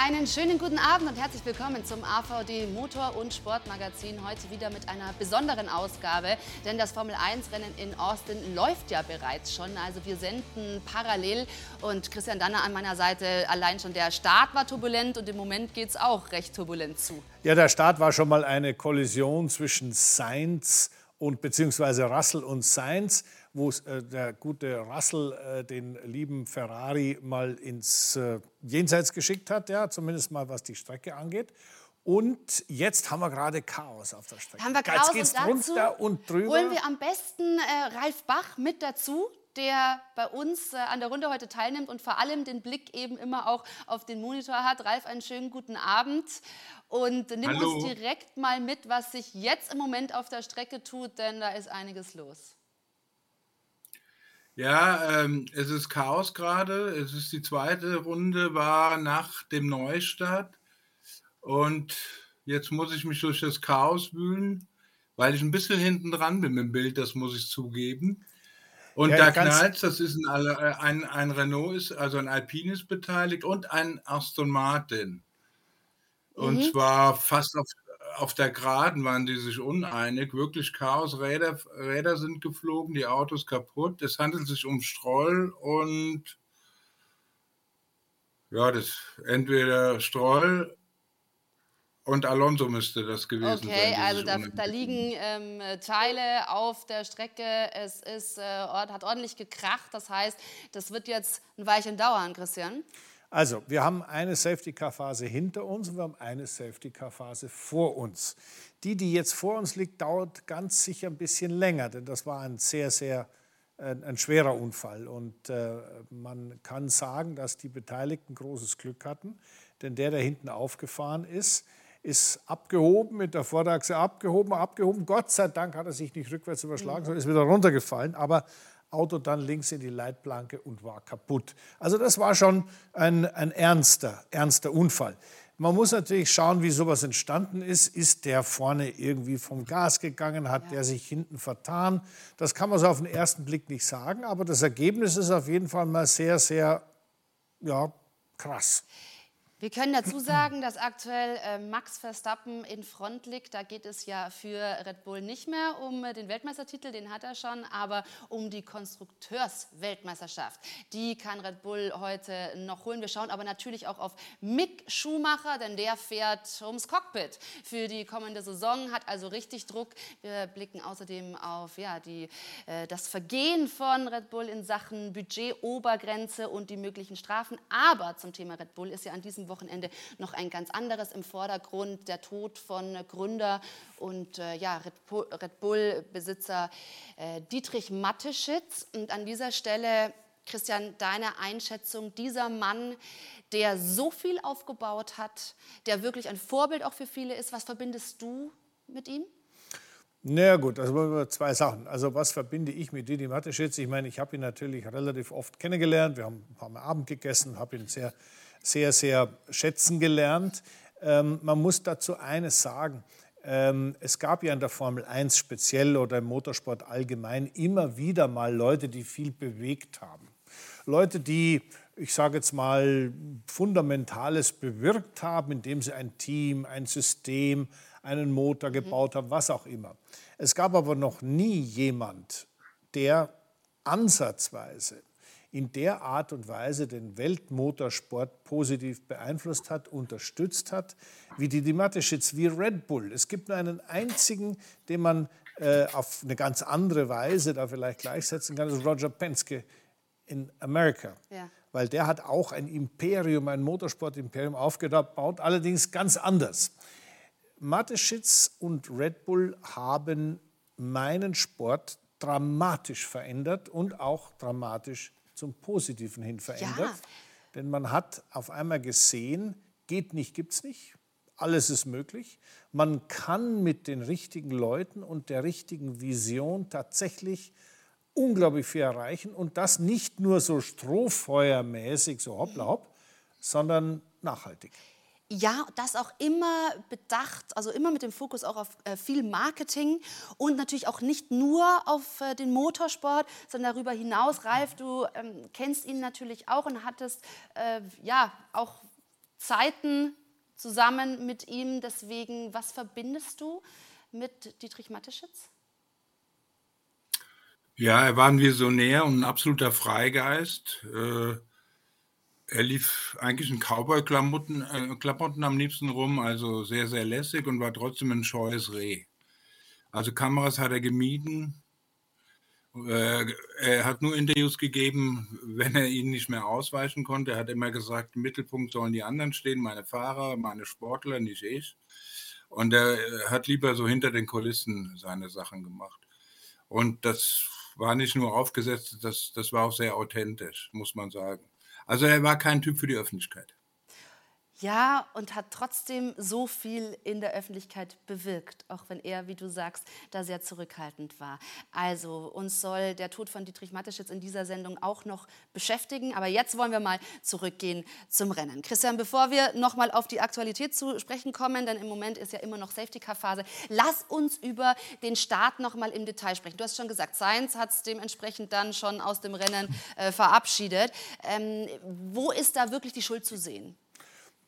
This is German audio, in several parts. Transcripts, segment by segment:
Einen schönen guten Abend und herzlich willkommen zum AVD Motor- und Sportmagazin. Heute wieder mit einer besonderen Ausgabe, denn das Formel-1-Rennen in Austin läuft ja bereits schon. Also wir senden parallel und Christian Danner an meiner Seite. Allein schon der Start war turbulent und im Moment geht es auch recht turbulent zu. Ja, der Start war schon mal eine Kollision zwischen Sainz und beziehungsweise Russell und Sainz wo äh, der gute Russell äh, den lieben Ferrari mal ins äh, Jenseits geschickt hat, ja, zumindest mal was die Strecke angeht. Und jetzt haben wir gerade Chaos auf der Strecke. Haben wir Chaos jetzt geht's und drunter und drüber. Holen wir am besten äh, Ralf Bach mit dazu, der bei uns äh, an der Runde heute teilnimmt und vor allem den Blick eben immer auch auf den Monitor hat. Ralf, einen schönen guten Abend und nimm Hallo. uns direkt mal mit, was sich jetzt im Moment auf der Strecke tut, denn da ist einiges los. Ja, ähm, es ist Chaos gerade. Es ist die zweite Runde, war nach dem Neustart. Und jetzt muss ich mich durch das Chaos wühlen, weil ich ein bisschen hinten dran bin im Bild, das muss ich zugeben. Und ja, da knallt das ist ein, äh, ein, ein Renault, ist, also ein Alpine beteiligt und ein Aston Martin. Und mhm. zwar fast auf auf der Geraden waren die sich uneinig. Wirklich Chaos. Räder, Räder sind geflogen, die Autos kaputt. Es handelt sich um Stroll und ja, das entweder Stroll und Alonso müsste das gewesen okay, sein. Okay, also da, da liegen ähm, Teile auf der Strecke. Es ist, äh, hat ordentlich gekracht. Das heißt, das wird jetzt ein Weilchen dauern, Christian. Also, wir haben eine Safety-Car-Phase hinter uns und wir haben eine Safety-Car-Phase vor uns. Die, die jetzt vor uns liegt, dauert ganz sicher ein bisschen länger, denn das war ein sehr, sehr ein, ein schwerer Unfall. Und äh, man kann sagen, dass die Beteiligten großes Glück hatten, denn der, der hinten aufgefahren ist, ist abgehoben, mit der Vorderachse abgehoben, abgehoben. Gott sei Dank hat er sich nicht rückwärts überschlagen, sondern ist wieder runtergefallen. Aber Auto dann links in die Leitplanke und war kaputt. Also das war schon ein, ein ernster, ernster Unfall. Man muss natürlich schauen, wie sowas entstanden ist. Ist der vorne irgendwie vom Gas gegangen? Hat ja. der sich hinten vertan? Das kann man so auf den ersten Blick nicht sagen, aber das Ergebnis ist auf jeden Fall mal sehr, sehr ja, krass. Wir können dazu sagen, dass aktuell äh, Max Verstappen in Front liegt. Da geht es ja für Red Bull nicht mehr um äh, den Weltmeistertitel, den hat er schon, aber um die Konstrukteursweltmeisterschaft. Die kann Red Bull heute noch holen. Wir schauen aber natürlich auch auf Mick Schumacher, denn der fährt ums Cockpit für die kommende Saison, hat also richtig Druck. Wir blicken außerdem auf ja, die, äh, das Vergehen von Red Bull in Sachen Budget-Obergrenze und die möglichen Strafen. Aber zum Thema Red Bull ist ja an diesem Wochenende noch ein ganz anderes im Vordergrund, der Tod von Gründer und äh, ja, Red Bull-Besitzer äh, Dietrich Matteschitz. Und an dieser Stelle, Christian, deine Einschätzung, dieser Mann, der so viel aufgebaut hat, der wirklich ein Vorbild auch für viele ist, was verbindest du mit ihm? Na naja, gut, also zwei Sachen. Also was verbinde ich mit Didi Mateschitz? Ich meine, ich habe ihn natürlich relativ oft kennengelernt. Wir haben ein paar Mal Abend gegessen, habe ihn sehr sehr, sehr schätzen gelernt. Ähm, man muss dazu eines sagen. Ähm, es gab ja in der Formel 1 speziell oder im Motorsport allgemein immer wieder mal Leute, die viel bewegt haben. Leute, die, ich sage jetzt mal, Fundamentales bewirkt haben, indem sie ein Team, ein System, einen Motor gebaut haben, was auch immer. Es gab aber noch nie jemand, der ansatzweise in der Art und Weise den Weltmotorsport positiv beeinflusst hat, unterstützt hat, wie die Mateschitz, wie Red Bull. Es gibt nur einen einzigen, den man äh, auf eine ganz andere Weise da vielleicht gleichsetzen kann, das ist Roger Penske in Amerika. Ja. Weil der hat auch ein Imperium, ein Motorsport-Imperium aufgebaut, allerdings ganz anders. Mateschitz und Red Bull haben meinen Sport dramatisch verändert und auch dramatisch zum Positiven hin verändert. Ja. Denn man hat auf einmal gesehen, geht nicht, gibt es nicht. Alles ist möglich. Man kann mit den richtigen Leuten und der richtigen Vision tatsächlich unglaublich viel erreichen. Und das nicht nur so strohfeuermäßig, so hoppla hopp, sondern nachhaltig. Ja, das auch immer bedacht, also immer mit dem Fokus auch auf äh, viel Marketing und natürlich auch nicht nur auf äh, den Motorsport, sondern darüber hinaus. Ralf, du ähm, kennst ihn natürlich auch und hattest äh, ja auch Zeiten zusammen mit ihm. Deswegen, was verbindest du mit Dietrich Mateschitz? Ja, er war ein Visionär und ein absoluter Freigeist. Äh, er lief eigentlich in Cowboy-Klamotten äh, Klamotten am liebsten rum, also sehr, sehr lässig und war trotzdem ein scheues Reh. Also Kameras hat er gemieden. Äh, er hat nur Interviews gegeben, wenn er ihnen nicht mehr ausweichen konnte. Er hat immer gesagt, im Mittelpunkt sollen die anderen stehen, meine Fahrer, meine Sportler, nicht ich. Und er hat lieber so hinter den Kulissen seine Sachen gemacht. Und das war nicht nur aufgesetzt, das, das war auch sehr authentisch, muss man sagen. Also er war kein Typ für die Öffentlichkeit. Ja, und hat trotzdem so viel in der Öffentlichkeit bewirkt, auch wenn er, wie du sagst, da sehr zurückhaltend war. Also uns soll der Tod von Dietrich Mateschitz in dieser Sendung auch noch beschäftigen. Aber jetzt wollen wir mal zurückgehen zum Rennen. Christian, bevor wir noch mal auf die Aktualität zu sprechen kommen, denn im Moment ist ja immer noch Safety-Car-Phase, lass uns über den Start noch mal im Detail sprechen. Du hast schon gesagt, Sainz hat es dementsprechend dann schon aus dem Rennen äh, verabschiedet. Ähm, wo ist da wirklich die Schuld zu sehen?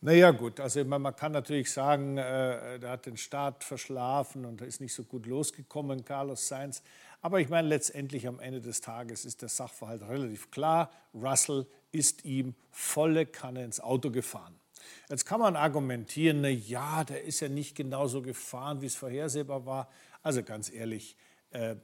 Naja gut, also man kann natürlich sagen, äh, der hat den Start verschlafen und ist nicht so gut losgekommen, Carlos Sainz. Aber ich meine, letztendlich am Ende des Tages ist der Sachverhalt relativ klar. Russell ist ihm volle Kanne ins Auto gefahren. Jetzt kann man argumentieren, na ja, der ist ja nicht genauso gefahren, wie es vorhersehbar war. Also ganz ehrlich, äh,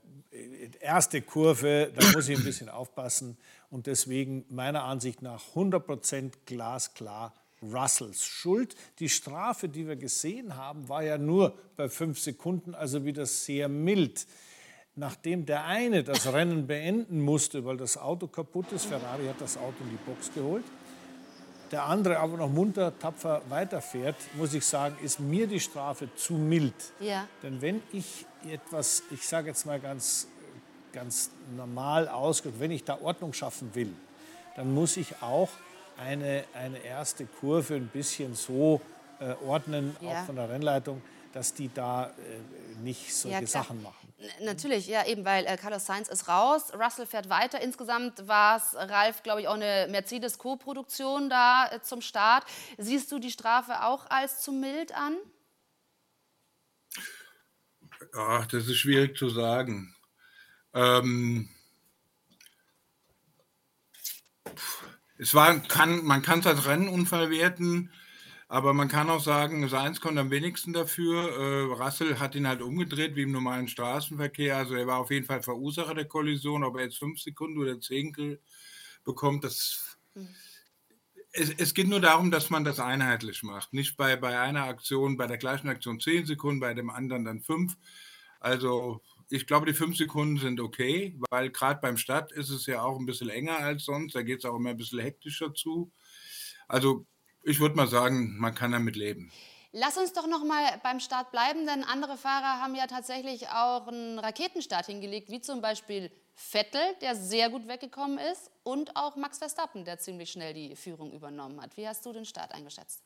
erste Kurve, da muss ich ein bisschen aufpassen. Und deswegen meiner Ansicht nach 100% glasklar Russells Schuld. Die Strafe, die wir gesehen haben, war ja nur bei fünf Sekunden, also wieder sehr mild. Nachdem der eine das Rennen beenden musste, weil das Auto kaputt ist, Ferrari hat das Auto in die Box geholt, der andere aber noch munter, tapfer weiterfährt, muss ich sagen, ist mir die Strafe zu mild. Ja. Denn wenn ich etwas, ich sage jetzt mal ganz, ganz normal ausgedrückt, wenn ich da Ordnung schaffen will, dann muss ich auch eine, eine erste Kurve ein bisschen so äh, ordnen, ja. auch von der Rennleitung, dass die da äh, nicht solche ja, Sachen machen. Natürlich, ja, eben, weil äh, Carlos Sainz ist raus, Russell fährt weiter. Insgesamt war es, Ralf, glaube ich, auch eine Mercedes-Co-Produktion da äh, zum Start. Siehst du die Strafe auch als zu mild an? Ach, das ist schwierig zu sagen. Ähm, es war, kann, man kann es als Rennunfall werten, aber man kann auch sagen, Seins konnte am wenigsten dafür. Äh, Russell hat ihn halt umgedreht wie im normalen Straßenverkehr. Also er war auf jeden Fall Verursacher der Kollision. Ob er jetzt fünf Sekunden oder Zehntel bekommt, das. Mhm. Es, es, geht nur darum, dass man das einheitlich macht. Nicht bei, bei einer Aktion, bei der gleichen Aktion zehn Sekunden, bei dem anderen dann fünf. Also ich glaube, die fünf Sekunden sind okay, weil gerade beim Start ist es ja auch ein bisschen enger als sonst. Da geht es auch immer ein bisschen hektischer zu. Also ich würde mal sagen, man kann damit leben. Lass uns doch noch mal beim Start bleiben, denn andere Fahrer haben ja tatsächlich auch einen Raketenstart hingelegt, wie zum Beispiel Vettel, der sehr gut weggekommen ist, und auch Max Verstappen, der ziemlich schnell die Führung übernommen hat. Wie hast du den Start eingeschätzt?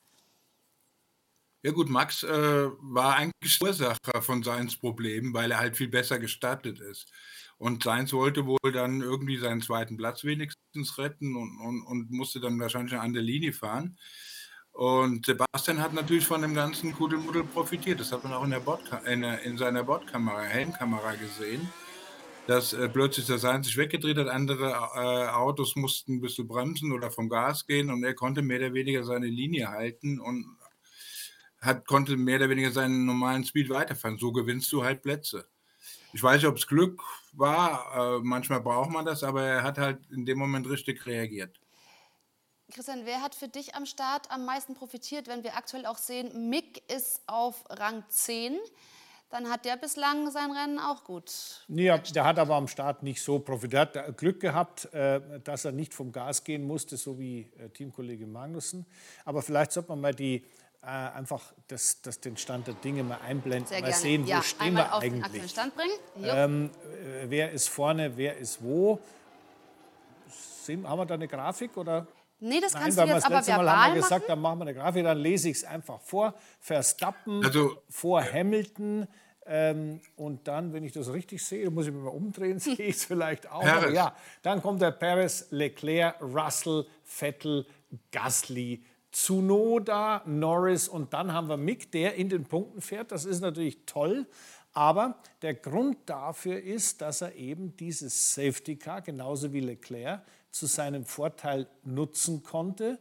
Ja gut, Max äh, war eigentlich Ursacher von Seins Problem, weil er halt viel besser gestartet ist. Und Seins wollte wohl dann irgendwie seinen zweiten Platz wenigstens retten und, und, und musste dann wahrscheinlich an der Linie fahren. Und Sebastian hat natürlich von dem ganzen Kuddelmuddel profitiert. Das hat man auch in, der in, in seiner Bordkamera, Helmkamera gesehen, dass äh, plötzlich der Seins sich weggedreht hat. Andere äh, Autos mussten ein bisschen bremsen oder vom Gas gehen und er konnte mehr oder weniger seine Linie halten und hat, konnte mehr oder weniger seinen normalen Speed weiterfahren. So gewinnst du halt Plätze. Ich weiß nicht, ob es Glück war, äh, manchmal braucht man das, aber er hat halt in dem Moment richtig reagiert. Christian, wer hat für dich am Start am meisten profitiert, wenn wir aktuell auch sehen, Mick ist auf Rang 10? Dann hat der bislang sein Rennen auch gut. Ja, der hat aber am Start nicht so profitiert. Er hat Glück gehabt, äh, dass er nicht vom Gas gehen musste, so wie äh, Teamkollege Magnussen. Aber vielleicht sollte man mal die äh, einfach das, das den Stand der Dinge mal einblenden, Sehr mal sehen, wo ja, stehen wir eigentlich. Den Stand bringen. Ähm, äh, wer ist vorne, wer ist wo? Sind, haben wir da eine Grafik oder? Nee, das Nein, kannst du jetzt aber verbal Mal haben wir gesagt, machen. dann machen wir eine Grafik, dann lese ich es einfach vor. Verstappen also, vor Hamilton. Ähm, und dann, wenn ich das richtig sehe, muss ich mich mal umdrehen, sehe ich es vielleicht auch. Ja, dann kommt der Perez, Leclerc, Russell, Vettel, Gasly, Tsunoda, Norris und dann haben wir Mick, der in den Punkten fährt. Das ist natürlich toll. Aber der Grund dafür ist, dass er eben dieses Safety Car, genauso wie Leclerc, zu seinem Vorteil nutzen konnte.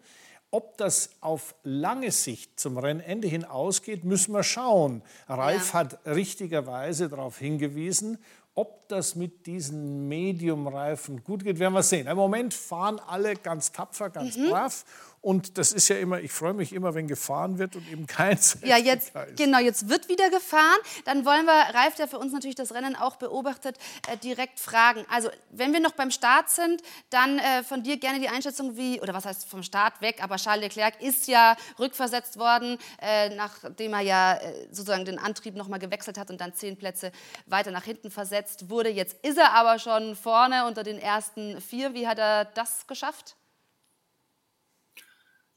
Ob das auf lange Sicht zum Rennende hin ausgeht, müssen wir schauen. Ralf ja. hat richtigerweise darauf hingewiesen, ob das mit diesen Medium-Reifen gut geht, werden wir sehen. Im Moment fahren alle ganz tapfer, ganz mhm. brav. Und das ist ja immer, ich freue mich immer, wenn gefahren wird und eben kein Ja, jetzt, genau, jetzt wird wieder gefahren. Dann wollen wir Ralf, der für uns natürlich das Rennen auch beobachtet, äh, direkt fragen. Also, wenn wir noch beim Start sind, dann äh, von dir gerne die Einschätzung, wie, oder was heißt vom Start weg, aber Charles Leclerc ist ja rückversetzt worden, äh, nachdem er ja äh, sozusagen den Antrieb nochmal gewechselt hat und dann zehn Plätze weiter nach hinten versetzt wurde. Jetzt ist er aber schon vorne unter den ersten vier. Wie hat er das geschafft?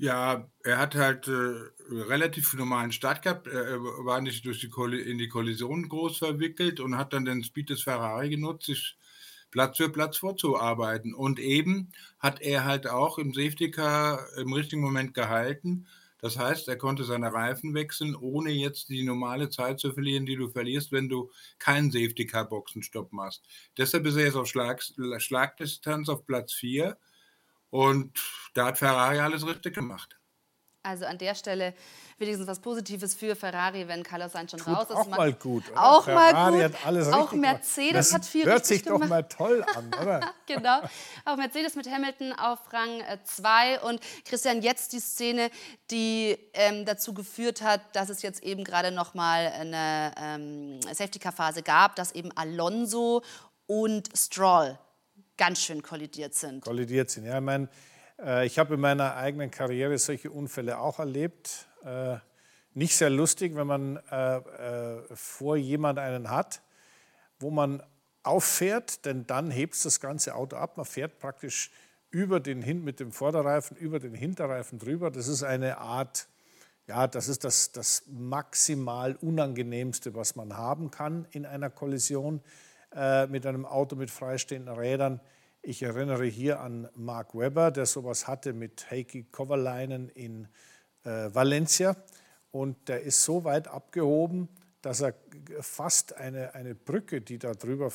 Ja, er hat halt äh, relativ normalen Start gehabt. Er war nicht durch die in die Kollision groß verwickelt und hat dann den Speed des Ferrari genutzt, sich Platz für Platz vorzuarbeiten. Und eben hat er halt auch im Safety Car im richtigen Moment gehalten. Das heißt, er konnte seine Reifen wechseln, ohne jetzt die normale Zeit zu verlieren, die du verlierst, wenn du keinen Safety Car Boxenstopp machst. Deshalb ist er jetzt auf Schlag, Schlagdistanz auf Platz 4 und da hat Ferrari alles richtig gemacht. Also an der Stelle wenigstens was Positives für Ferrari, wenn Carlos Sainz schon Tut raus ist. Auch mal gut. Oder? Auch Ferrari mal gut. Hat alles auch Mercedes gemacht. hat viel Hört sich doch mal toll an, oder? genau. Auch Mercedes mit Hamilton auf Rang 2 äh, und Christian jetzt die Szene, die ähm, dazu geführt hat, dass es jetzt eben gerade noch mal eine ähm, Safety Car Phase gab, dass eben Alonso und Stroll ganz schön kollidiert sind. Kollidiert sind, ja. Ich meine, äh, ich habe in meiner eigenen Karriere solche Unfälle auch erlebt. Äh, nicht sehr lustig, wenn man äh, vor jemand einen hat, wo man auffährt, denn dann hebt das ganze Auto ab. Man fährt praktisch über den mit dem Vorderreifen über den Hinterreifen drüber. Das ist eine Art, ja, das ist das, das maximal unangenehmste, was man haben kann in einer Kollision äh, mit einem Auto mit freistehenden Rädern. Ich erinnere hier an Mark Webber, der sowas hatte mit Heikki Kovalainen in äh, Valencia. Und der ist so weit abgehoben, dass er fast eine, eine Brücke, die da drüber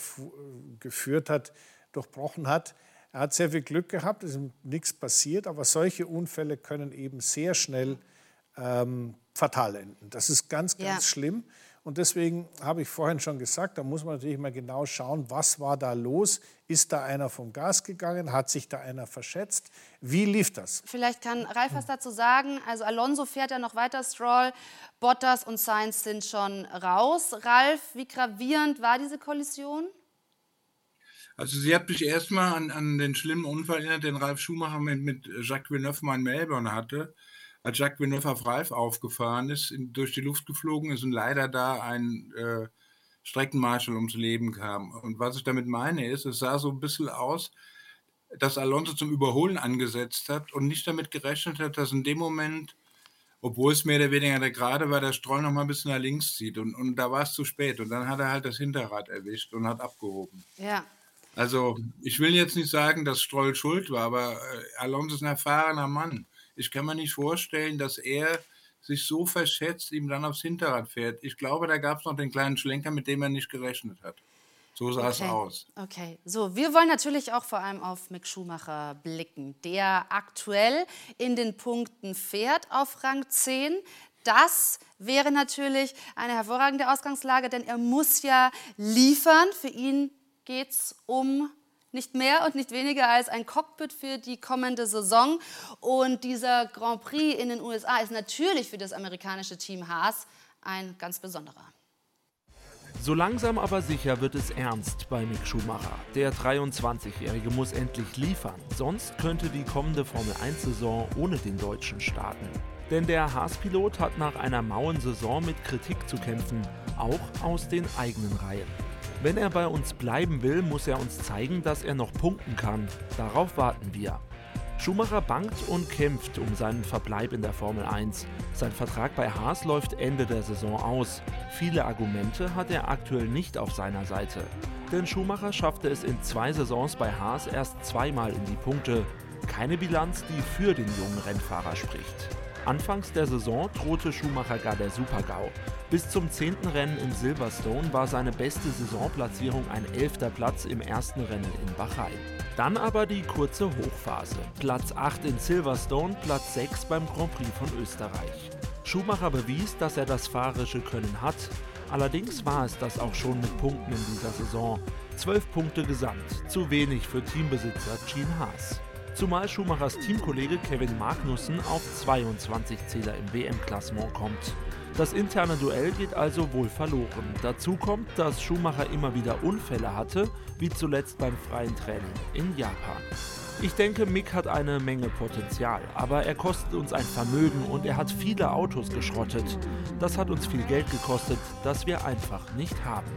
geführt hat, durchbrochen hat. Er hat sehr viel Glück gehabt, es ist nichts passiert, aber solche Unfälle können eben sehr schnell ähm, fatal enden. Das ist ganz, ganz ja. schlimm. Und deswegen habe ich vorhin schon gesagt, da muss man natürlich mal genau schauen, was war da los? Ist da einer vom Gas gegangen? Hat sich da einer verschätzt? Wie lief das? Vielleicht kann Ralf was dazu sagen. Also Alonso fährt ja noch weiter, Stroll, Bottas und Sainz sind schon raus. Ralf, wie gravierend war diese Kollision? Also sie hat mich erstmal an, an den schlimmen Unfall erinnert, den Ralf Schumacher mit, mit Jacques Villeneuve mal in Melbourne hatte als Jacques Villeneuve auf Ralf aufgefahren ist, in, durch die Luft geflogen ist und leider da ein äh, Streckenmarschall ums Leben kam. Und was ich damit meine ist, es sah so ein bisschen aus, dass Alonso zum Überholen angesetzt hat und nicht damit gerechnet hat, dass in dem Moment, obwohl es mehr oder weniger der Gerade war, der Stroll noch mal ein bisschen nach links zieht. Und, und da war es zu spät. Und dann hat er halt das Hinterrad erwischt und hat abgehoben. Ja. Also ich will jetzt nicht sagen, dass Stroll schuld war, aber äh, Alonso ist ein erfahrener Mann. Ich kann mir nicht vorstellen, dass er sich so verschätzt, ihm dann aufs Hinterrad fährt. Ich glaube, da gab es noch den kleinen Schlenker, mit dem er nicht gerechnet hat. So sah okay. es aus. Okay, so wir wollen natürlich auch vor allem auf Mick Schumacher blicken, der aktuell in den Punkten fährt auf Rang 10. Das wäre natürlich eine hervorragende Ausgangslage, denn er muss ja liefern. Für ihn geht es um nicht mehr und nicht weniger als ein Cockpit für die kommende Saison. Und dieser Grand Prix in den USA ist natürlich für das amerikanische Team Haas ein ganz besonderer. So langsam aber sicher wird es ernst bei Mick Schumacher. Der 23-Jährige muss endlich liefern, sonst könnte die kommende Formel 1-Saison ohne den Deutschen starten. Denn der Haas-Pilot hat nach einer mauen Saison mit Kritik zu kämpfen, auch aus den eigenen Reihen. Wenn er bei uns bleiben will, muss er uns zeigen, dass er noch punkten kann. Darauf warten wir. Schumacher bangt und kämpft um seinen Verbleib in der Formel 1. Sein Vertrag bei Haas läuft Ende der Saison aus. Viele Argumente hat er aktuell nicht auf seiner Seite. Denn Schumacher schaffte es in zwei Saisons bei Haas erst zweimal in die Punkte. Keine Bilanz, die für den jungen Rennfahrer spricht. Anfangs der Saison drohte Schumacher gar der Super-GAU. Bis zum zehnten Rennen in Silverstone war seine beste Saisonplatzierung ein elfter Platz im ersten Rennen in Bahrain. Dann aber die kurze Hochphase. Platz 8 in Silverstone, Platz 6 beim Grand Prix von Österreich. Schumacher bewies, dass er das fahrische Können hat. Allerdings war es das auch schon mit Punkten in dieser Saison. Zwölf Punkte gesamt, zu wenig für Teambesitzer Gene Haas. Zumal Schumachers Teamkollege Kevin Magnussen auf 22 Zähler im WM-Klassement kommt. Das interne Duell geht also wohl verloren. Dazu kommt, dass Schumacher immer wieder Unfälle hatte, wie zuletzt beim freien Training in Japan. Ich denke, Mick hat eine Menge Potenzial, aber er kostet uns ein Vermögen und er hat viele Autos geschrottet. Das hat uns viel Geld gekostet, das wir einfach nicht haben.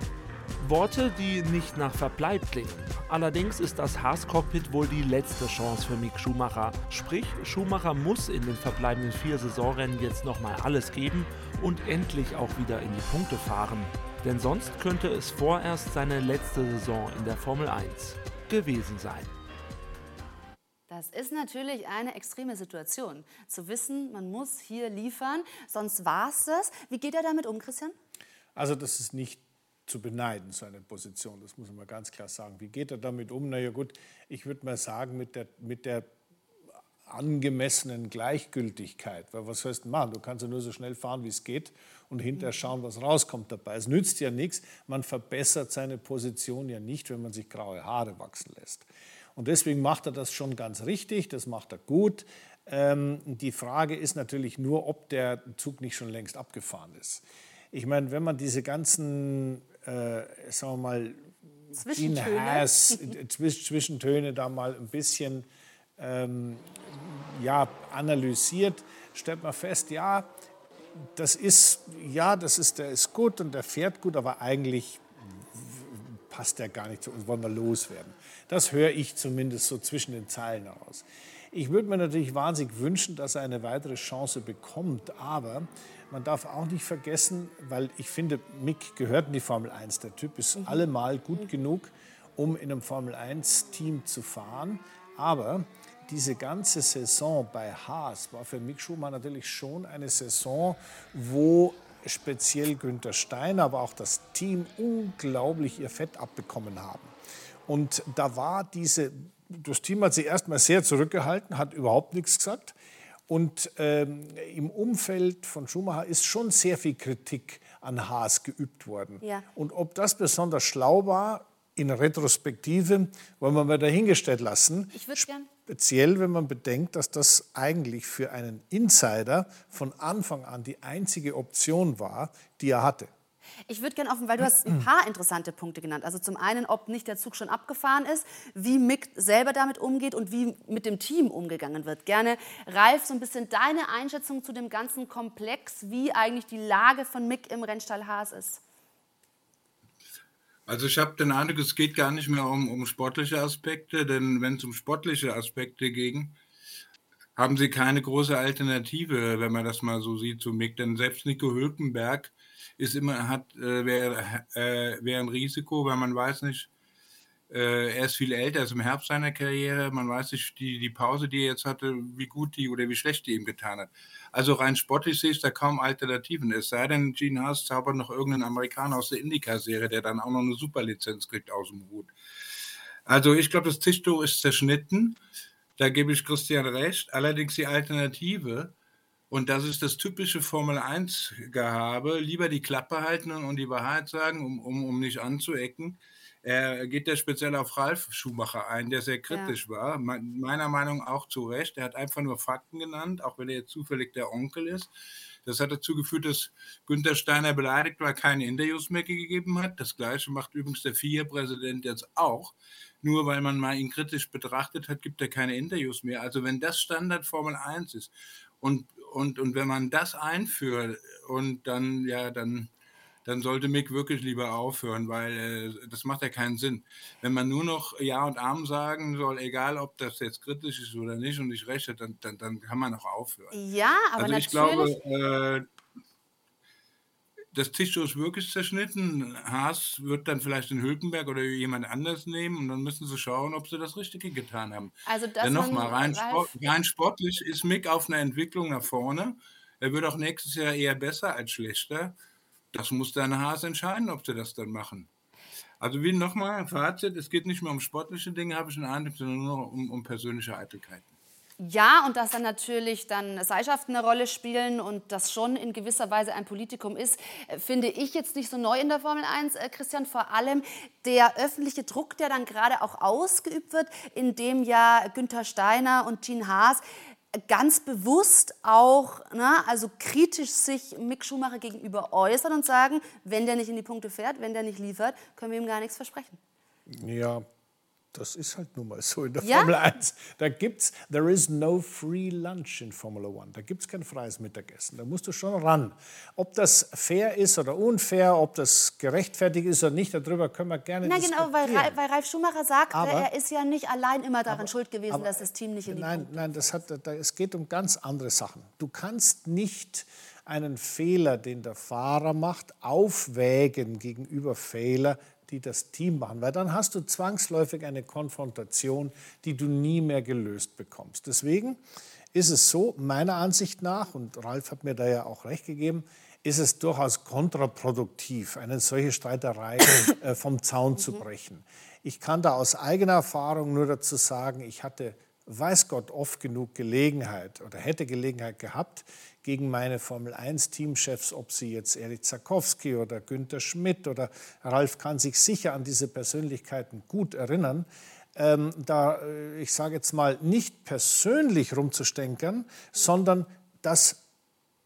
Worte, die nicht nach Verbleib klingen. Allerdings ist das Haas-Cockpit wohl die letzte Chance für Mick Schumacher. Sprich, Schumacher muss in den verbleibenden vier Saisonrennen jetzt nochmal alles geben und endlich auch wieder in die Punkte fahren. Denn sonst könnte es vorerst seine letzte Saison in der Formel 1 gewesen sein. Das ist natürlich eine extreme Situation, zu wissen, man muss hier liefern, sonst war es das. Wie geht er damit um, Christian? Also das ist nicht zu beneiden, so eine Position. Das muss man ganz klar sagen. Wie geht er damit um? Na ja gut, ich würde mal sagen, mit der, mit der angemessenen Gleichgültigkeit. Weil was sollst du machen? Du kannst ja nur so schnell fahren, wie es geht und hinterher schauen, was rauskommt dabei. Es nützt ja nichts. Man verbessert seine Position ja nicht, wenn man sich graue Haare wachsen lässt. Und deswegen macht er das schon ganz richtig, das macht er gut. Ähm, die Frage ist natürlich nur, ob der Zug nicht schon längst abgefahren ist. Ich meine, wenn man diese ganzen äh, sagen wir mal, Zwischentöne. Zwischentöne da mal ein bisschen ähm, ja, analysiert, stellt man fest, ja, das ist, ja, das ist, der ist gut und der fährt gut, aber eigentlich passt der gar nicht zu uns, wollen wir loswerden. Das höre ich zumindest so zwischen den Zeilen heraus. Ich würde mir natürlich wahnsinnig wünschen, dass er eine weitere Chance bekommt, aber man darf auch nicht vergessen, weil ich finde, Mick gehört in die Formel 1. Der Typ ist mhm. allemal gut mhm. genug, um in einem Formel 1-Team zu fahren. Aber diese ganze Saison bei Haas war für Mick Schumacher natürlich schon eine Saison, wo speziell Günther Steiner, aber auch das Team unglaublich ihr Fett abbekommen haben. Und da war diese, das Team hat sich erstmal sehr zurückgehalten, hat überhaupt nichts gesagt. Und ähm, im Umfeld von Schumacher ist schon sehr viel Kritik an Haas geübt worden. Ja. Und ob das besonders schlau war, in Retrospektive, wollen wir mal dahingestellt lassen. Ich würde gern. Speziell, wenn man bedenkt, dass das eigentlich für einen Insider von Anfang an die einzige Option war, die er hatte. Ich würde gerne offen, weil du hast ein paar interessante Punkte genannt. Also zum einen, ob nicht der Zug schon abgefahren ist, wie Mick selber damit umgeht und wie mit dem Team umgegangen wird. Gerne, Ralf, so ein bisschen deine Einschätzung zu dem ganzen Komplex, wie eigentlich die Lage von Mick im Rennstall Haas ist. Also ich habe den Eindruck, es geht gar nicht mehr um, um sportliche Aspekte, denn wenn es um sportliche Aspekte ging, haben sie keine große Alternative, wenn man das mal so sieht, zu Mick. Denn selbst Nico Hülkenberg ist immer, hat, äh, wäre äh, wär ein Risiko, weil man weiß nicht, äh, er ist viel älter, er ist im Herbst seiner Karriere, man weiß nicht, die, die Pause, die er jetzt hatte, wie gut die oder wie schlecht die ihm getan hat. Also rein sportlich sehe ich da kaum Alternativen. Es sei denn, Gene Haas zaubert noch irgendeinen Amerikaner aus der Indica-Serie, der dann auch noch eine Superlizenz kriegt aus dem Hut. Also ich glaube, das Tischtuch ist zerschnitten. Da gebe ich Christian recht. Allerdings die Alternative und das ist das typische Formel-1-Gehabe. Lieber die Klappe halten und die Wahrheit sagen, um, um, um nicht anzuecken. Er geht ja speziell auf Ralf Schumacher ein, der sehr kritisch ja. war. Meiner Meinung nach auch zu Recht. Er hat einfach nur Fakten genannt, auch wenn er jetzt zufällig der Onkel ist. Das hat dazu geführt, dass Günther Steiner beleidigt war, keine Interviews mehr gegeben hat. Das Gleiche macht übrigens der FIA-Präsident jetzt auch. Nur weil man mal ihn kritisch betrachtet hat, gibt er keine Interviews mehr. Also wenn das Standard Formel 1 ist und und, und wenn man das einführt und dann, ja, dann, dann sollte Mick wirklich lieber aufhören, weil äh, das macht ja keinen Sinn. Wenn man nur noch Ja und Arm sagen soll, egal ob das jetzt kritisch ist oder nicht und ich rechte, dann, dann, dann kann man auch aufhören. Ja, aber also ich natürlich. glaube, äh, das Tischtuch ist wirklich zerschnitten. Haas wird dann vielleicht den Hülkenberg oder jemand anders nehmen und dann müssen sie schauen, ob sie das Richtige getan haben. Also das Denn nochmal, rein, Sport, rein sportlich ist Mick auf einer Entwicklung nach vorne. Er wird auch nächstes Jahr eher besser als schlechter. Das muss dann Haas entscheiden, ob sie das dann machen. Also wie nochmal, Fazit, es geht nicht mehr um sportliche Dinge, habe ich den Eindruck, sondern nur um, um persönliche Eitelkeiten. Ja, und dass dann natürlich dann Seilschaften eine Rolle spielen und das schon in gewisser Weise ein Politikum ist, äh, finde ich jetzt nicht so neu in der Formel 1, äh, Christian. Vor allem der öffentliche Druck, der dann gerade auch ausgeübt wird, indem ja Günther Steiner und Gene Haas ganz bewusst auch, ne, also kritisch sich Mick Schumacher gegenüber äußern und sagen, wenn der nicht in die Punkte fährt, wenn der nicht liefert, können wir ihm gar nichts versprechen. Ja, das ist halt nun mal so in der ja? Formel 1. Da gibt's, there is no free lunch in Formula 1. Da gibt es kein freies Mittagessen. Da musst du schon ran. Ob das fair ist oder unfair, ob das gerechtfertigt ist oder nicht, darüber können wir gerne Na, diskutieren. Na genau, weil, weil Ralf Schumacher sagt, aber, er ist ja nicht allein immer daran aber, schuld gewesen, aber, dass das Team nicht in die Nein, Punkte nein, das hat, da, es geht um ganz andere Sachen. Du kannst nicht einen Fehler, den der Fahrer macht, aufwägen gegenüber Fehler, die das Team machen, weil dann hast du zwangsläufig eine Konfrontation, die du nie mehr gelöst bekommst. Deswegen ist es so, meiner Ansicht nach, und Ralf hat mir da ja auch recht gegeben, ist es durchaus kontraproduktiv, eine solche Streiterei äh, vom Zaun zu brechen. Ich kann da aus eigener Erfahrung nur dazu sagen, ich hatte, weiß Gott, oft genug Gelegenheit oder hätte Gelegenheit gehabt, gegen meine Formel-1-Teamchefs, ob sie jetzt Erik Zakowski oder Günther Schmidt oder Ralf kann sich sicher an diese Persönlichkeiten gut erinnern, ähm, da, äh, ich sage jetzt mal, nicht persönlich rumzustänkern, sondern das,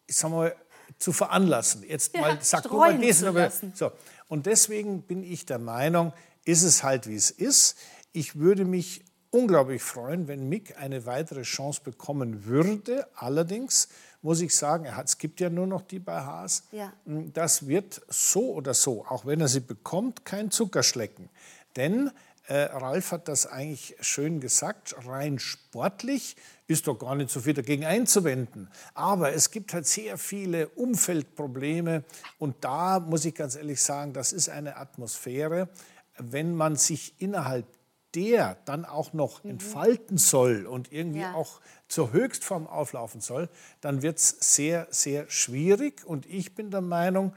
ich sag mal, zu veranlassen. Jetzt ja, mal, sag du mal diesen, aber, so. Und deswegen bin ich der Meinung, ist es halt, wie es ist. Ich würde mich unglaublich freuen, wenn Mick eine weitere Chance bekommen würde. Allerdings muss ich sagen, es gibt ja nur noch die bei Haas. Ja. Hm, das wird so oder so, auch wenn er sie bekommt, kein Zuckerschlecken. Denn äh, Ralf hat das eigentlich schön gesagt, rein sportlich ist doch gar nicht so viel dagegen einzuwenden. Aber es gibt halt sehr viele Umfeldprobleme und da muss ich ganz ehrlich sagen, das ist eine Atmosphäre, wenn man sich innerhalb der dann auch noch mhm. entfalten soll und irgendwie ja. auch zur Höchstform auflaufen soll, dann wird es sehr, sehr schwierig. Und ich bin der Meinung,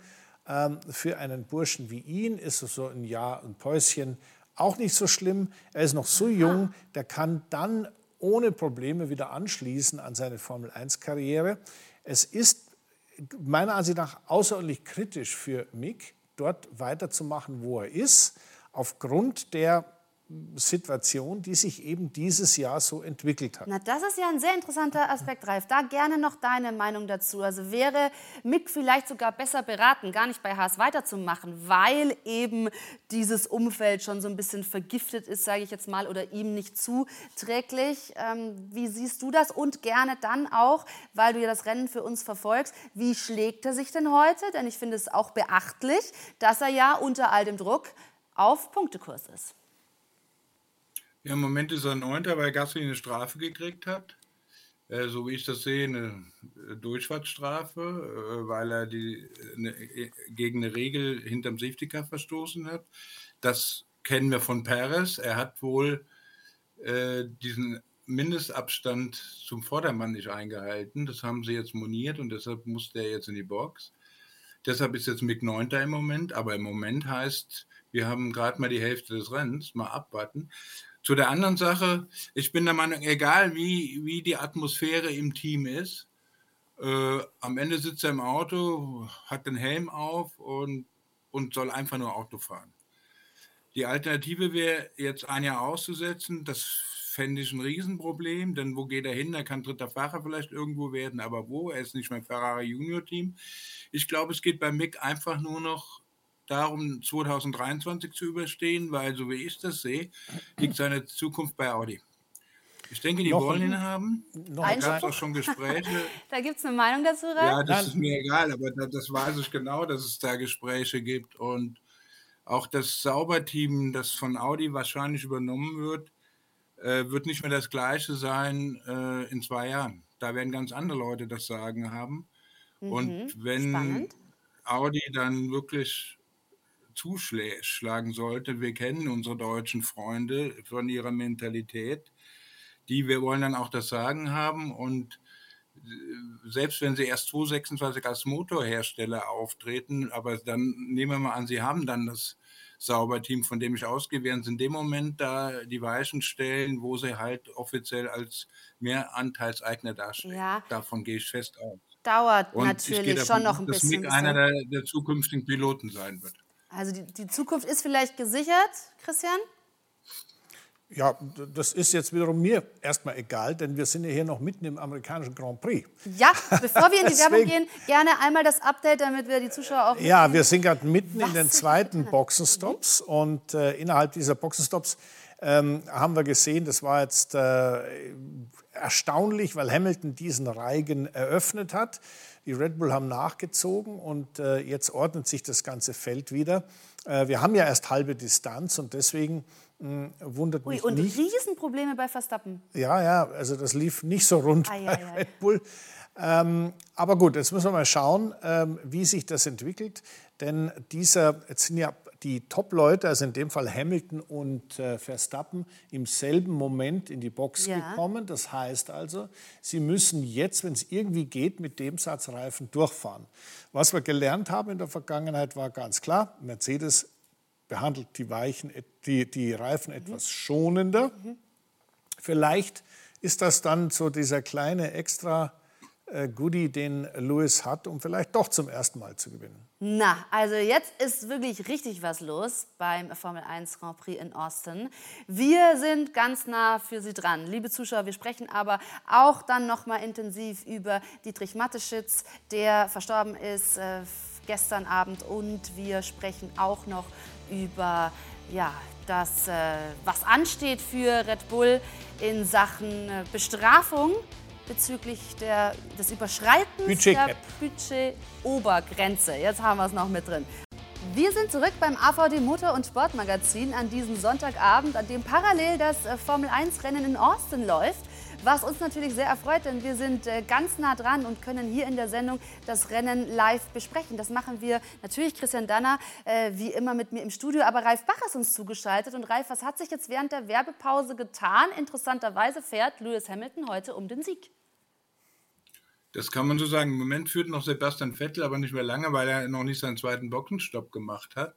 ähm, für einen Burschen wie ihn ist es so ein Jahr, ein Päuschen auch nicht so schlimm. Er ist noch so jung, der kann dann ohne Probleme wieder anschließen an seine Formel-1-Karriere. Es ist meiner Ansicht nach außerordentlich kritisch für Mick, dort weiterzumachen, wo er ist, aufgrund der Situation, die sich eben dieses Jahr so entwickelt hat. Na, das ist ja ein sehr interessanter Aspekt, Ralf. Da gerne noch deine Meinung dazu. Also wäre Mick vielleicht sogar besser beraten, gar nicht bei Haas weiterzumachen, weil eben dieses Umfeld schon so ein bisschen vergiftet ist, sage ich jetzt mal, oder ihm nicht zuträglich. Ähm, wie siehst du das? Und gerne dann auch, weil du ja das Rennen für uns verfolgst, wie schlägt er sich denn heute? Denn ich finde es auch beachtlich, dass er ja unter all dem Druck auf Punktekurs ist. Ja, im Moment ist er Neunter, weil Gasly eine Strafe gekriegt hat. Äh, so wie ich das sehe, eine äh, Durchfahrtsstrafe, äh, weil er die, eine, äh, gegen eine Regel hinterm Safety Car verstoßen hat. Das kennen wir von Perez. Er hat wohl äh, diesen Mindestabstand zum Vordermann nicht eingehalten. Das haben sie jetzt moniert und deshalb musste er jetzt in die Box. Deshalb ist jetzt Mick Neunter im Moment, aber im Moment heißt, wir haben gerade mal die Hälfte des Rennens, mal abwarten. Zu der anderen Sache, ich bin der Meinung, egal wie, wie die Atmosphäre im Team ist, äh, am Ende sitzt er im Auto, hat den Helm auf und, und soll einfach nur Auto fahren. Die Alternative wäre, jetzt ein Jahr auszusetzen. Das fände ich ein Riesenproblem, denn wo geht er hin? Er kann dritter Fahrer vielleicht irgendwo werden, aber wo? Er ist nicht mehr Ferrari Junior Team. Ich glaube, es geht bei Mick einfach nur noch darum, 2023 zu überstehen, weil, so wie ich das sehe, liegt seine Zukunft bei Audi. Ich denke, die noch wollen ihn haben. Noch da gab es auch schon Gespräche. da gibt es eine Meinung dazu, Ralf? Ja, das Nein. ist mir egal, aber das, das weiß ich genau, dass es da Gespräche gibt. Und auch das Sauberteam, das von Audi wahrscheinlich übernommen wird, äh, wird nicht mehr das gleiche sein äh, in zwei Jahren. Da werden ganz andere Leute das Sagen haben. Mhm. Und wenn Spannend Audi dann wirklich zuschlagen sollte. Wir kennen unsere deutschen Freunde von ihrer Mentalität. Die wir wollen dann auch das Sagen haben und äh, selbst wenn sie erst 2026 als Motorhersteller auftreten, aber dann nehmen wir mal an, sie haben dann das Sauberteam, von dem ich ausgehe, werden sie in dem Moment da die Weichen stellen, wo sie halt offiziell als Mehranteilseigner dastehen. Ja. Davon gehe ich fest aus. Dauert Und natürlich schon noch ein dass bisschen. Dass Mick einer der, der zukünftigen Piloten sein wird. Also die, die Zukunft ist vielleicht gesichert, Christian? Ja, das ist jetzt wiederum mir erstmal egal, denn wir sind ja hier noch mitten im amerikanischen Grand Prix. Ja, bevor wir in die Werbung gehen, gerne einmal das Update, damit wir die Zuschauer auch. Ja, wir sind gerade mitten Was in den zweiten Boxenstops und äh, innerhalb dieser Boxenstops ähm, haben wir gesehen, das war jetzt äh, erstaunlich, weil Hamilton diesen Reigen eröffnet hat. Die Red Bull haben nachgezogen und äh, jetzt ordnet sich das ganze Feld wieder. Äh, wir haben ja erst halbe Distanz und deswegen hm, wundert Ui, mich und nicht. Und Riesenprobleme bei Verstappen. Ja, ja, also das lief nicht so rund ai, bei ai, Red Bull. Ähm, aber gut, jetzt müssen wir mal schauen, ähm, wie sich das entwickelt. Denn dieser, jetzt sind ja die Top-Leute, also in dem Fall Hamilton und äh, Verstappen, im selben Moment in die Box ja. gekommen. Das heißt also, sie müssen jetzt, wenn es irgendwie geht, mit dem Satz Reifen durchfahren. Was wir gelernt haben in der Vergangenheit war ganz klar, Mercedes behandelt die, Weichen, die, die Reifen mhm. etwas schonender. Mhm. Vielleicht ist das dann so dieser kleine extra Goodie, den Lewis hat, um vielleicht doch zum ersten Mal zu gewinnen. Na, also jetzt ist wirklich richtig was los beim Formel 1 Grand Prix in Austin. Wir sind ganz nah für Sie dran, liebe Zuschauer. Wir sprechen aber auch dann noch mal intensiv über Dietrich Mateschitz, der verstorben ist äh, gestern Abend, und wir sprechen auch noch über ja, das, äh, was ansteht für Red Bull in Sachen äh, Bestrafung bezüglich der, des Überschreitens Budget der Budget-Obergrenze. Jetzt haben wir es noch mit drin. Wir sind zurück beim AVD Motor- und Sportmagazin an diesem Sonntagabend, an dem parallel das äh, Formel-1-Rennen in Austin läuft was uns natürlich sehr erfreut, denn wir sind äh, ganz nah dran und können hier in der Sendung das Rennen live besprechen. Das machen wir natürlich Christian Danner äh, wie immer mit mir im Studio, aber Ralf Bach ist uns zugeschaltet. Und Ralf, was hat sich jetzt während der Werbepause getan? Interessanterweise fährt Lewis Hamilton heute um den Sieg. Das kann man so sagen. Im Moment führt noch Sebastian Vettel, aber nicht mehr lange, weil er noch nicht seinen zweiten Boxenstopp gemacht hat.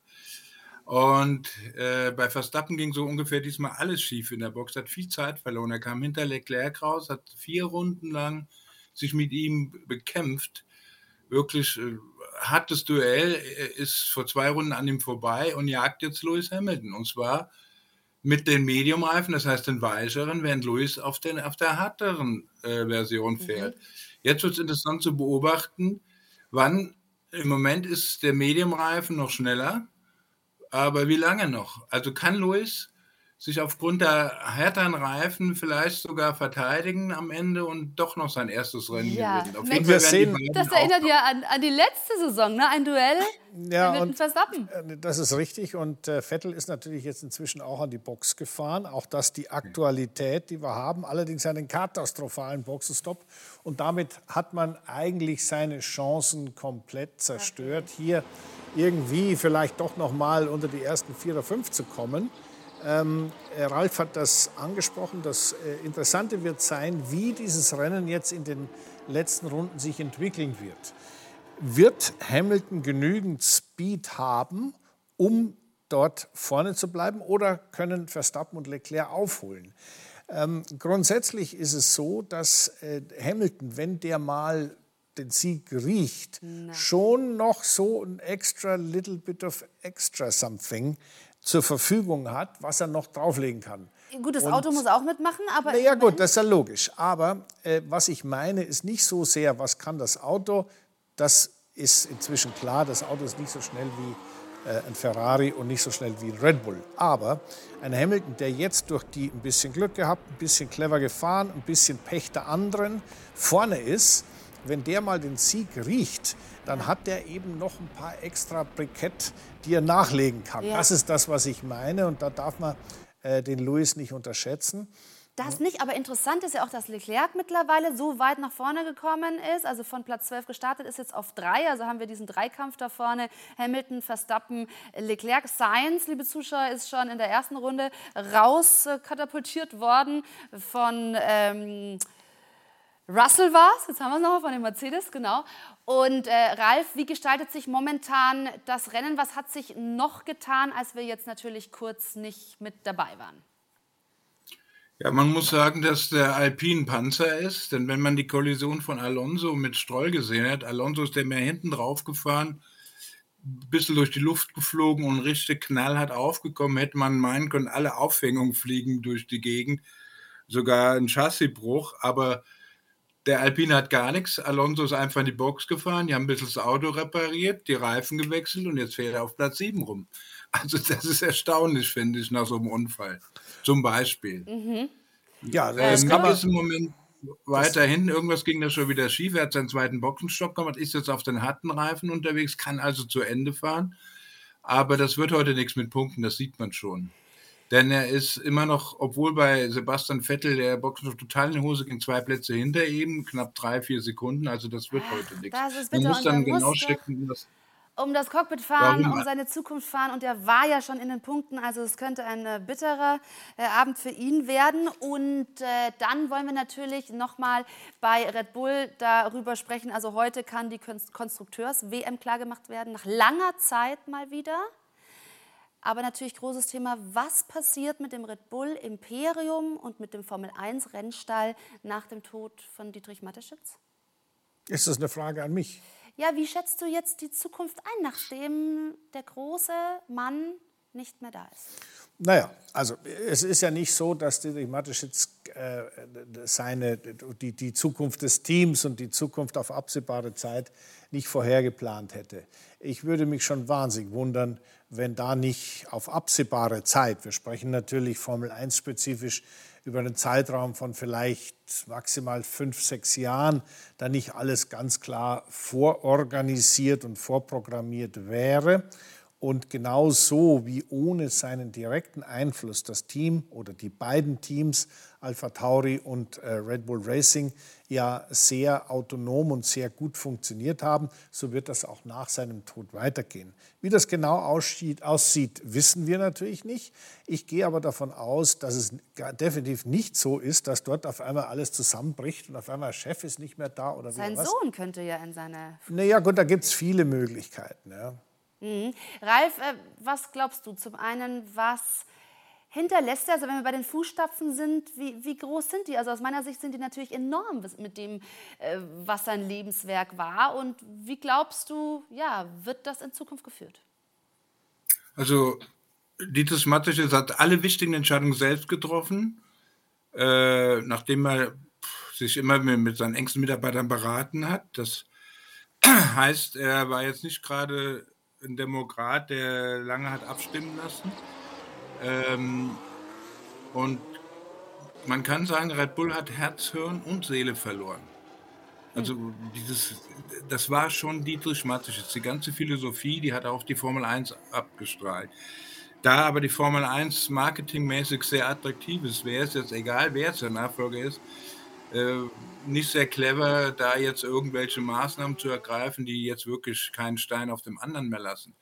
Und äh, bei Verstappen ging so ungefähr diesmal alles schief in der Box, hat viel Zeit verloren. Er kam hinter Leclerc raus, hat vier Runden lang sich mit ihm bekämpft. Wirklich äh, hartes Duell, er ist vor zwei Runden an ihm vorbei und jagt jetzt Lewis Hamilton. Und zwar mit den Medium-Reifen, das heißt den weicheren, während Lewis auf, den, auf der härteren äh, Version mhm. fährt. Mhm. Jetzt wird es interessant zu beobachten, wann im Moment ist der Medium-Reifen noch schneller aber wie lange noch? Also kann Luis sich aufgrund der härteren Reifen vielleicht sogar verteidigen am Ende und doch noch sein erstes Rennen ja. gewinnen. Auf jeden Fall sehen, das erinnert ja an, an, die letzte Saison, ne? ein Duell ja, mit und Verstappen. Äh, das ist richtig und äh, Vettel ist natürlich jetzt inzwischen auch an die Box gefahren. Auch das die Aktualität, die wir haben, allerdings einen katastrophalen Boxenstopp und damit hat man eigentlich seine Chancen komplett zerstört. Hier irgendwie vielleicht doch noch mal unter die ersten vier oder fünf zu kommen. Ähm, Ralf hat das angesprochen. Das äh, Interessante wird sein, wie dieses Rennen jetzt in den letzten Runden sich entwickeln wird. Wird Hamilton genügend Speed haben, um dort vorne zu bleiben, oder können Verstappen und Leclerc aufholen? Ähm, grundsätzlich ist es so, dass äh, Hamilton, wenn der mal den Sieg riecht, Nein. schon noch so ein extra little bit of extra something zur Verfügung hat, was er noch drauflegen kann. Gut, das und, Auto muss auch mitmachen, aber. Ja, gut, das ist ja logisch. Aber äh, was ich meine, ist nicht so sehr, was kann das Auto. Das ist inzwischen klar, das Auto ist nicht so schnell wie äh, ein Ferrari und nicht so schnell wie ein Red Bull. Aber ein Hamilton, der jetzt durch die ein bisschen Glück gehabt, ein bisschen clever gefahren, ein bisschen Pech der anderen vorne ist, wenn der mal den Sieg riecht, dann hat der eben noch ein paar extra Brikett, die er nachlegen kann. Ja. Das ist das, was ich meine und da darf man äh, den Louis nicht unterschätzen. Das nicht, aber interessant ist ja auch, dass Leclerc mittlerweile so weit nach vorne gekommen ist. Also von Platz 12 gestartet ist jetzt auf 3. Also haben wir diesen Dreikampf da vorne. Hamilton, Verstappen, Leclerc. Science, liebe Zuschauer, ist schon in der ersten Runde rauskatapultiert worden von ähm, Russell war es. Jetzt haben wir es nochmal von dem Mercedes, genau. Und äh, Ralf, wie gestaltet sich momentan das Rennen? Was hat sich noch getan, als wir jetzt natürlich kurz nicht mit dabei waren? Ja, man muss sagen, dass der Alpine Panzer ist, denn wenn man die Kollision von Alonso mit Stroll gesehen hat, Alonso ist der mehr hinten drauf gefahren, ein bisschen durch die Luft geflogen und richtig knallhart aufgekommen, hätte man meinen können, alle Aufhängungen fliegen durch die Gegend, sogar ein Chassisbruch, aber der Alpine hat gar nichts. Alonso ist einfach in die Box gefahren, die haben ein bisschen das Auto repariert, die Reifen gewechselt und jetzt fährt er auf Platz 7 rum. Also das ist erstaunlich, finde ich, nach so einem Unfall. Zum Beispiel. Mhm. Ja, das ähm, kann man. Ist im Moment weiterhin, irgendwas ging da schon wieder schief. Er hat seinen zweiten Boxenstopp gemacht, ist jetzt auf den harten Reifen unterwegs, kann also zu Ende fahren. Aber das wird heute nichts mit Punkten, das sieht man schon. Denn er ist immer noch, obwohl bei Sebastian Vettel der Boxenstopp total in die Hose ging, zwei Plätze hinter ihm, knapp drei, vier Sekunden. Also das wird heute nichts. Man muss dann genau stecken, was um das Cockpit fahren, Warum? um seine Zukunft fahren. Und er war ja schon in den Punkten. Also es könnte ein äh, bitterer äh, Abend für ihn werden. Und äh, dann wollen wir natürlich nochmal bei Red Bull darüber sprechen. Also heute kann die Konstrukteurs-WM klargemacht werden. Nach langer Zeit mal wieder. Aber natürlich großes Thema, was passiert mit dem Red Bull Imperium und mit dem Formel 1 Rennstall nach dem Tod von Dietrich Mateschitz? Ist das eine Frage an mich? Ja, wie schätzt du jetzt die Zukunft ein, nachdem der große Mann nicht mehr da ist? Naja, also es ist ja nicht so, dass Dietrich Mateschitz äh, seine, die, die Zukunft des Teams und die Zukunft auf absehbare Zeit nicht vorhergeplant hätte. Ich würde mich schon wahnsinnig wundern, wenn da nicht auf absehbare Zeit, wir sprechen natürlich Formel 1 spezifisch, über einen Zeitraum von vielleicht maximal fünf, sechs Jahren da nicht alles ganz klar vororganisiert und vorprogrammiert wäre. Und genau so wie ohne seinen direkten Einfluss das Team oder die beiden Teams Alpha Tauri und äh, Red Bull Racing ja sehr autonom und sehr gut funktioniert haben, so wird das auch nach seinem Tod weitergehen. Wie das genau aussieht, aussieht wissen wir natürlich nicht. Ich gehe aber davon aus, dass es definitiv nicht so ist, dass dort auf einmal alles zusammenbricht und auf einmal Chef ist nicht mehr da oder Sein Sohn könnte ja in seiner. Naja, gut, da gibt es viele Möglichkeiten. Ja. Mhm. Ralf, äh, was glaubst du zum einen, was hinterlässt er, also wenn wir bei den Fußstapfen sind, wie, wie, groß sind die? Also aus meiner Sicht sind die natürlich enorm mit dem, äh, was sein Lebenswerk war. Und wie glaubst du, ja, wird das in Zukunft geführt? Also Dietrich Mateschitz hat alle wichtigen Entscheidungen selbst getroffen, äh, nachdem er sich immer mit seinen engsten Mitarbeitern beraten hat. Das heißt, er war jetzt nicht gerade ein Demokrat, der lange hat abstimmen lassen. Ähm, und man kann sagen, Red Bull hat Herz, Hirn und Seele verloren. Also dieses, das war schon Dietrich Mateschitz. Die ganze Philosophie, die hat auch die Formel 1 abgestrahlt. Da aber die Formel 1 marketingmäßig sehr attraktiv ist, wäre es jetzt egal, wer jetzt der Nachfolger ist, nicht sehr clever, da jetzt irgendwelche Maßnahmen zu ergreifen, die jetzt wirklich keinen Stein auf dem anderen mehr lassen.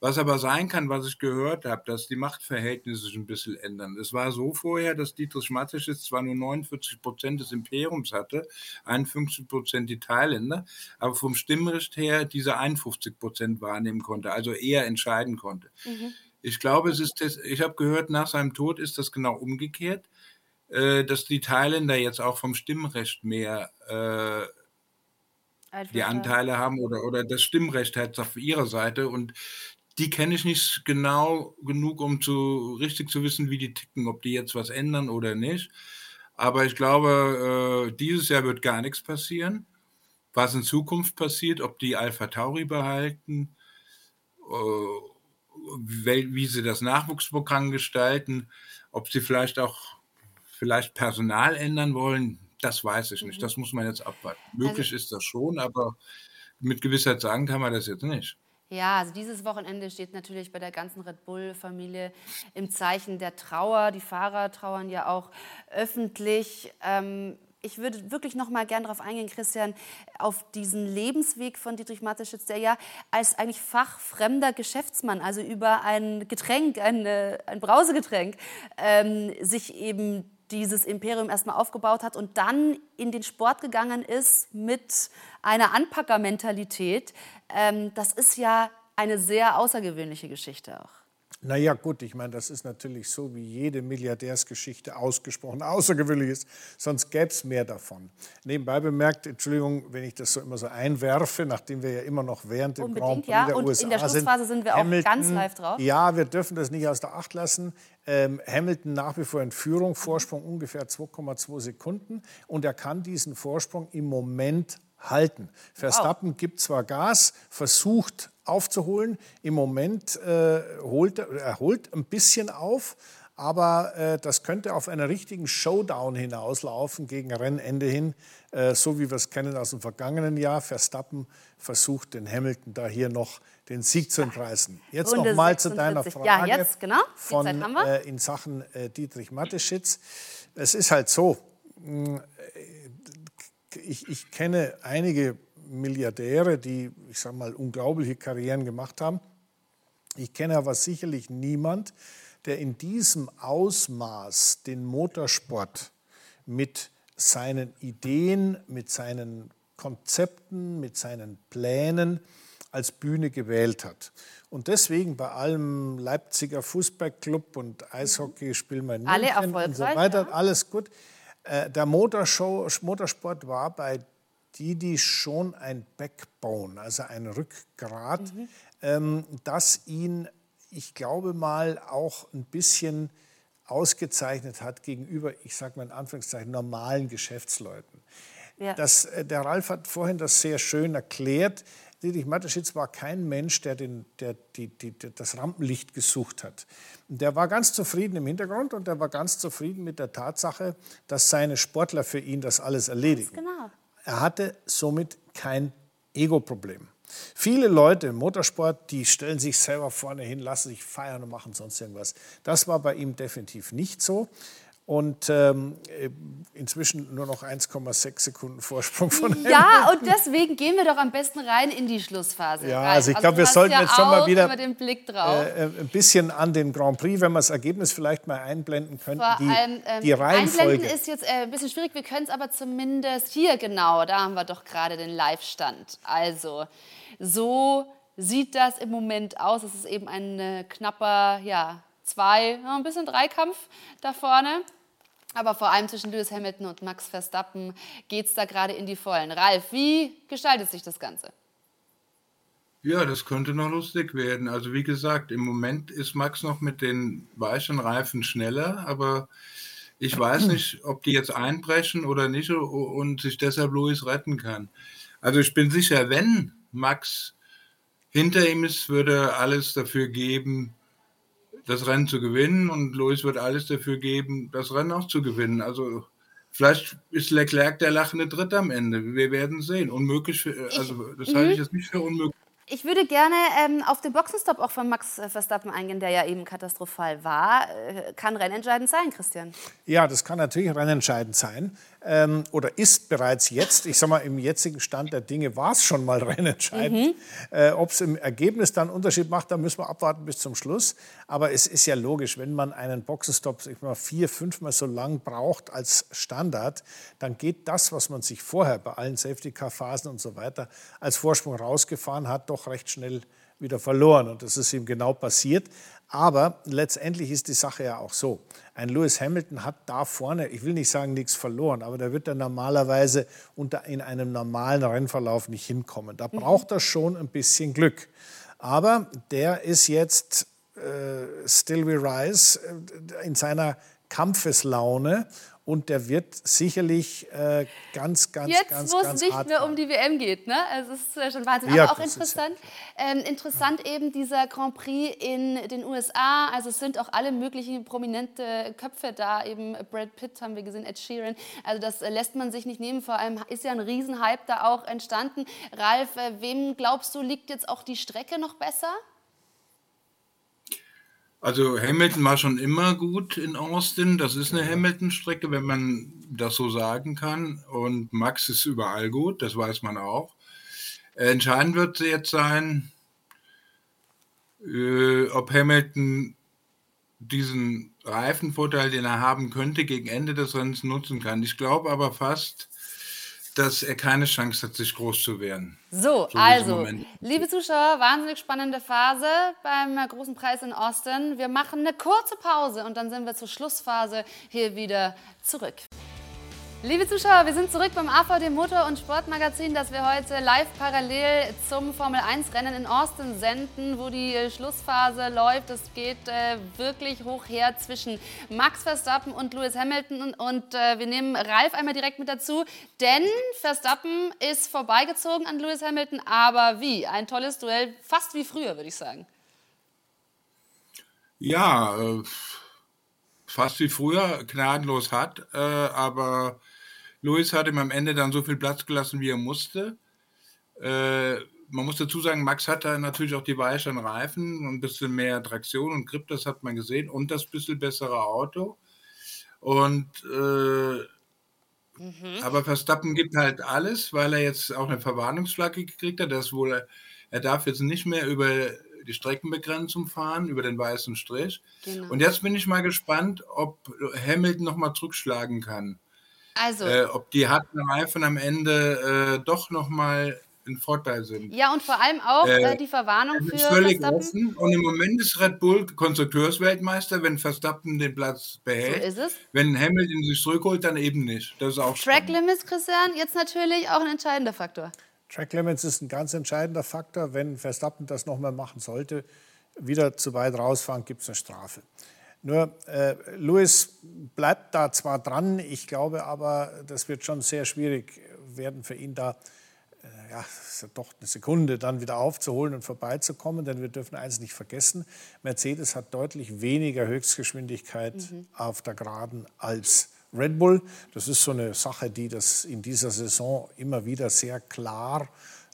Was aber sein kann, was ich gehört habe, dass die Machtverhältnisse sich ein bisschen ändern. Es war so vorher, dass Dietrich Mateschitz zwar nur 49 Prozent des Imperiums hatte, 51 Prozent die Thailänder, aber vom Stimmrecht her diese 51 Prozent wahrnehmen konnte, also eher entscheiden konnte. Mhm. Ich glaube, es ist, das, ich habe gehört, nach seinem Tod ist das genau umgekehrt. Äh, dass die Thailänder jetzt auch vom Stimmrecht mehr äh, die Anteile haben oder, oder das Stimmrecht hat auf ihrer Seite und die kenne ich nicht genau genug, um zu richtig zu wissen, wie die ticken, ob die jetzt was ändern oder nicht. Aber ich glaube, äh, dieses Jahr wird gar nichts passieren. Was in Zukunft passiert, ob die Alpha Tauri behalten, äh, wie sie das Nachwuchsprogramm gestalten, ob sie vielleicht auch vielleicht Personal ändern wollen, das weiß ich nicht. Mhm. Das muss man jetzt abwarten. Möglich also, ist das schon, aber mit Gewissheit sagen kann man das jetzt nicht. Ja, also dieses Wochenende steht natürlich bei der ganzen Red Bull-Familie im Zeichen der Trauer. Die Fahrer trauern ja auch öffentlich. Ähm, ich würde wirklich noch mal gern darauf eingehen, Christian, auf diesen Lebensweg von Dietrich Mateschitz, der ja als eigentlich fachfremder Geschäftsmann, also über ein Getränk, ein, ein Brausegetränk, ähm, sich eben dieses Imperium erstmal aufgebaut hat und dann in den Sport gegangen ist mit einer Anpackermentalität, ähm, das ist ja eine sehr außergewöhnliche Geschichte auch. Naja, gut, ich meine, das ist natürlich so wie jede Milliardärsgeschichte ausgesprochen außergewöhnlich ist, sonst gäbe es mehr davon. Nebenbei bemerkt, Entschuldigung, wenn ich das so immer so einwerfe, nachdem wir ja immer noch während dem Grand Prix ja. der Und USA in der Schlussphase sind, wir auch Hamilton, ganz live drauf. Ja, wir dürfen das nicht aus der Acht lassen. Ähm, Hamilton nach wie vor in Führung, Vorsprung ungefähr 2,2 Sekunden und er kann diesen Vorsprung im Moment halten. Verstappen wow. gibt zwar Gas, versucht aufzuholen. Im Moment äh, holt er, holt ein bisschen auf, aber äh, das könnte auf einen richtigen Showdown hinauslaufen gegen Rennende hin, äh, so wie wir es kennen aus dem vergangenen Jahr. Verstappen versucht den Hamilton da hier noch den Sieg zu entreißen. Jetzt noch mal zu deiner Frage ja, jetzt, genau. von, äh, in Sachen äh, Dietrich Mateschitz. Es ist halt so, mh, ich, ich kenne einige Milliardäre, die, ich sage mal, unglaubliche Karrieren gemacht haben. Ich kenne aber sicherlich niemand, der in diesem Ausmaß den Motorsport mit seinen Ideen, mit seinen Konzepten, mit seinen Plänen als Bühne gewählt hat. Und deswegen bei allem Leipziger Fußballclub und Eishockey spielen wir nicht Alle erfolgreich, und so weiter, ja. alles gut. Äh, der Motorshow, Motorsport war bei Didi schon ein Backbone, also ein Rückgrat, mhm. ähm, das ihn, ich glaube mal, auch ein bisschen ausgezeichnet hat gegenüber, ich sage mal in Anführungszeichen, normalen Geschäftsleuten. Ja. Das, äh, der Ralf hat vorhin das sehr schön erklärt. Dietrich Mateschitz war kein Mensch, der, den, der die, die, das Rampenlicht gesucht hat. Der war ganz zufrieden im Hintergrund und der war ganz zufrieden mit der Tatsache, dass seine Sportler für ihn das alles erledigen. Genau. Er hatte somit kein Ego-Problem. Viele Leute im Motorsport, die stellen sich selber vorne hin, lassen sich feiern und machen sonst irgendwas. Das war bei ihm definitiv nicht so und ähm, inzwischen nur noch 1,6 Sekunden Vorsprung von Hamilton. Ja, und deswegen gehen wir doch am besten rein in die Schlussphase. Ja, rein. also ich glaube, also wir sollten ja jetzt schon mal wieder drauf. Äh, ein bisschen an den Grand Prix, wenn wir das Ergebnis vielleicht mal einblenden könnten. Vor die, allem, ähm, die Reihenfolge. Einblenden ist jetzt äh, ein bisschen schwierig, wir können es aber zumindest hier genau, da haben wir doch gerade den Live-Stand. Also, so sieht das im Moment aus. Es ist eben ein äh, knapper, ja, zwei, ein bisschen Dreikampf da vorne. Aber vor allem zwischen Lewis Hamilton und Max Verstappen geht es da gerade in die Vollen. Ralf, wie gestaltet sich das Ganze? Ja, das könnte noch lustig werden. Also wie gesagt, im Moment ist Max noch mit den weichen Reifen schneller, aber ich weiß nicht, ob die jetzt einbrechen oder nicht und sich deshalb Lewis retten kann. Also ich bin sicher, wenn Max hinter ihm ist, würde alles dafür geben, das Rennen zu gewinnen und Lewis wird alles dafür geben, das Rennen auch zu gewinnen. Also vielleicht ist Leclerc der lachende Dritt am Ende. Wir werden sehen. Unmöglich, für, also das halte ich mhm. jetzt nicht für unmöglich. Ich würde gerne ähm, auf den Boxenstopp auch von Max äh, Verstappen eingehen, der ja eben katastrophal war. Äh, kann rennentscheidend sein, Christian? Ja, das kann natürlich rennentscheidend sein ähm, oder ist bereits jetzt, ich sage mal, im jetzigen Stand der Dinge war es schon mal rennentscheidend. Mhm. Äh, Ob es im Ergebnis dann einen Unterschied macht, da müssen wir abwarten bis zum Schluss. Aber es ist ja logisch, wenn man einen Boxenstopp ich mal, vier, fünfmal so lang braucht als Standard, dann geht das, was man sich vorher bei allen Safety-Car-Phasen und so weiter als Vorsprung rausgefahren hat, doch recht schnell wieder verloren. Und das ist ihm genau passiert. Aber letztendlich ist die Sache ja auch so. Ein Lewis Hamilton hat da vorne, ich will nicht sagen nichts verloren, aber der wird dann normalerweise unter, in einem normalen Rennverlauf nicht hinkommen. Da mhm. braucht er schon ein bisschen Glück. Aber der ist jetzt äh, still we rise äh, in seiner Kampfeslaune und der wird sicherlich äh, ganz, ganz, Jetzt, ganz, wo es nicht mehr um die WM geht, ne? Es ist schon Wahnsinn. Ja, Aber auch ist interessant, ähm, interessant eben dieser Grand Prix in den USA. Also es sind auch alle möglichen prominente Köpfe da. Eben Brad Pitt haben wir gesehen, Ed Sheeran. Also das äh, lässt man sich nicht nehmen. Vor allem ist ja ein Riesenhype da auch entstanden. Ralf, äh, wem glaubst du, liegt jetzt auch die Strecke noch besser? Also Hamilton war schon immer gut in Austin. Das ist eine Hamilton-Strecke, wenn man das so sagen kann. Und Max ist überall gut, das weiß man auch. Entscheidend wird jetzt sein, äh, ob Hamilton diesen Reifenvorteil, den er haben könnte, gegen Ende des Rennens nutzen kann. Ich glaube aber fast, dass er keine Chance hat, sich groß zu wehren. So, So also, liebe Zuschauer, wahnsinnig spannende Phase beim äh, großen Preis in Austin. Wir machen eine kurze Pause und dann sind wir zur Schlussphase hier wieder zurück. Liebe Zuschauer, wir sind zurück beim AVD Motor- und Sportmagazin, das wir heute live parallel zum Formel-1-Rennen in Austin senden, wo die äh, Schlussphase läuft. Es geht äh, wirklich hoch her zwischen Max Verstappen und Lewis Hamilton. Und, äh, wir nehmen Ralf einmal direkt mit dazu, denn Verstappen ist vorbeigezogen an Lewis Hamilton. Aber wie? Ein tolles Duell, fast wie früher, würde ich sagen. Ja, äh, fast wie früher, gnadenlos hat, äh, aber Luis hat ihm am Ende dann so viel Platz gelassen, wie er musste. Äh, man muss dazu sagen, Max hat da natürlich auch die weicheren Reifen und ein bisschen mehr Traktion und Grip, das hat man gesehen, und das bisschen bessere Auto. Und äh, aber Verstappen gibt halt alles, weil er jetzt auch eine Verwarnungsflagge gekriegt hat. Das wohl, er darf jetzt nicht mehr über die Streckenbegrenzung fahren, über den weißen Strich. Genau. Und jetzt bin ich mal gespannt, ob Hamilton nochmal zurückschlagen kann. Also, Äh, ob die harten Reifen am Ende äh, doch nochmal ein Vorteil sind. ja, und vor allem auch äh, äh, die Verwarnung für völlig Verstappen. offen. Und im Moment ist Red Bull Konstrukteursweltmeister, wenn Verstappen den Platz So behält. ist es. Wenn Hamilton sich zurückholt, dann eben nicht. Das ist auch Track spannend. Limits, Christian, jetzt natürlich auch ein entscheidender Faktor. Track Limits ist ein ganz entscheidender Faktor. Wenn Verstappen das nochmal machen sollte, wieder zu weit rausfahren, gibt es eine Strafe. Nur äh, Lewis bleibt da zwar dran, ich glaube aber, das wird schon sehr schwierig werden für ihn da, äh, ja, ist ja doch eine Sekunde dann wieder aufzuholen und vorbeizukommen, denn wir dürfen eins nicht vergessen, Mercedes hat deutlich weniger Höchstgeschwindigkeit auf der Geraden als Red Bull. Das ist so eine Sache, die das in dieser Saison immer wieder sehr klar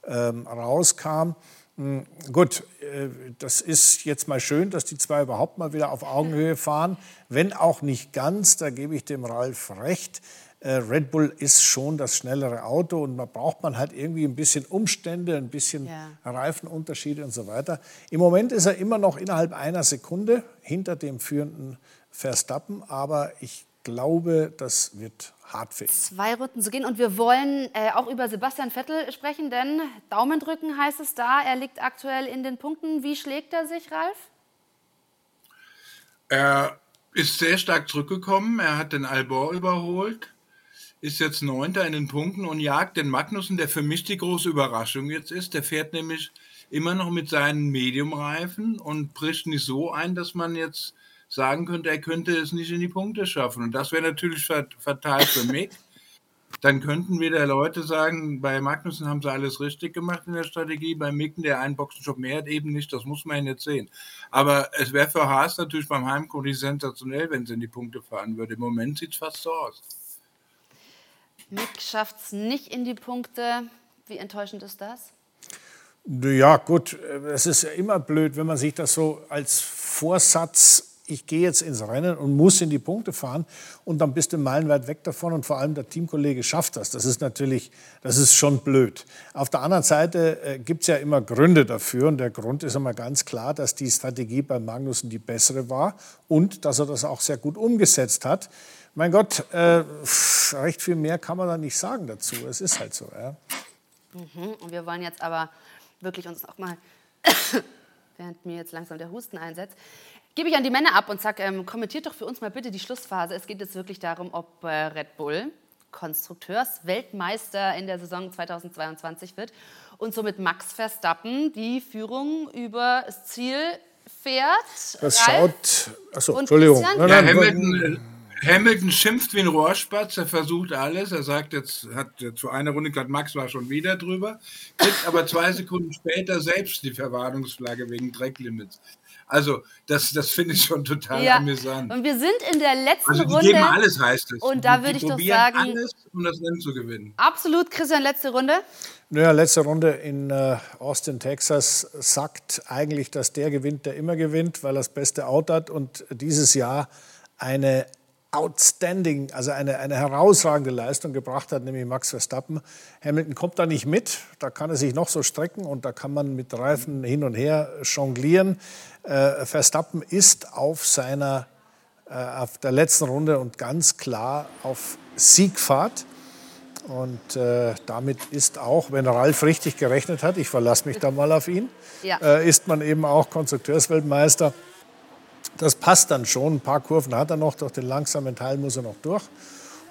ähm, rauskam. Hm, Gut, äh, das ist jetzt mal schön, dass die zwei überhaupt mal wieder auf Augenhöhe fahren. Wenn auch nicht ganz, da gebe ich dem Ralf recht. Äh, Red Bull ist schon das schnellere Auto und da braucht man halt irgendwie ein bisschen Umstände, ein bisschen Ja. Reifenunterschiede und so weiter. Im Moment ist er immer noch innerhalb einer Sekunde hinter dem führenden Verstappen, aber ich glaube, das wird hart für ihn. Zwei Runden zu gehen und wir wollen äh, auch über Sebastian Vettel sprechen, denn Daumen drücken heißt es da. Er liegt aktuell in den Punkten. Wie schlägt er sich, Ralf? Er ist sehr stark zurückgekommen. Er hat den Albor überholt, ist jetzt Neunter in den Punkten und jagt den Magnussen, der für mich die große Überraschung jetzt ist. Der fährt nämlich immer noch mit seinen Medium-Reifen und bricht nicht so ein, dass man jetzt sagen könnte, er könnte es nicht in die Punkte schaffen. Und das wäre natürlich fat- fatal für mich. Dann könnten wieder Leute sagen, bei Magnussen haben sie alles richtig gemacht in der Strategie, bei Micken, der einen Boxenstopp mehr hat, eben nicht. Das muss man jetzt sehen. Aber es wäre für Haas natürlich beim Heimkurs sensationell, wenn sie in die Punkte fahren würde. Im Moment sieht es fast so aus. Mick schafft es nicht in die Punkte. Wie enttäuschend ist das? Ja, gut, es ist ja immer blöd, wenn man sich das so als Vorsatz, ich gehe jetzt ins Rennen und muss in die Punkte fahren und dann bist du meilenweit weg davon und vor allem der Teamkollege schafft das. Das ist natürlich, das ist schon blöd. Auf der anderen Seite äh, gibt es ja immer Gründe dafür und der Grund ist einmal ganz klar, dass die Strategie bei Magnussen die bessere war und dass er das auch sehr gut umgesetzt hat. Mein Gott, äh, recht viel mehr kann man da nicht sagen dazu. Es ist halt so. Ja. Mhm. Und wir wollen jetzt aber wirklich uns noch mal, während mir jetzt langsam der Husten einsetzt, gebe ich an die Männer ab und sage, ähm, kommentiert doch für uns mal bitte die Schlussphase. Es geht jetzt wirklich darum, ob äh, Red Bull Konstrukteursweltmeister in der Saison 2022 wird und somit Max Verstappen die Führung über das Ziel fährt. Das Ralf? schaut, achso, Entschuldigung. Christian? Nein, Ja, nein, Hamilton, Hamilton schimpft wie ein Rohrspatz, er versucht alles. Er sagt jetzt, hat zu einer Runde gesagt, Max war schon wieder drüber, kriegt aber zwei Sekunden später selbst die Verwarnungsflagge wegen Drecklimits. Also, das, das finde ich schon total ja. amüsant. Und wir sind in der letzten also, die Runde. Geben alles, heißt es. Und da würde ich doch sagen. alles, um das Rennen zu gewinnen. Absolut, Christian, letzte Runde. Naja, letzte Runde in äh, Austin, Texas, sagt eigentlich, dass der gewinnt, der immer gewinnt, weil er das beste Auto hat und dieses Jahr eine outstanding, also eine, eine herausragende Leistung gebracht hat, nämlich Max Verstappen. Hamilton kommt da nicht mit, da kann er sich noch so strecken und da kann man mit Reifen hin und her jonglieren. Äh, Verstappen ist auf seiner, äh, auf der letzten Runde und ganz klar auf Siegfahrt. Und äh, damit ist auch, wenn Ralf richtig gerechnet hat, ich verlasse mich da mal auf ihn, ja. äh, ist man eben auch Konstrukteursweltmeister. Das passt dann schon. Ein paar Kurven hat er noch, durch den langsamen Teil muss er noch durch.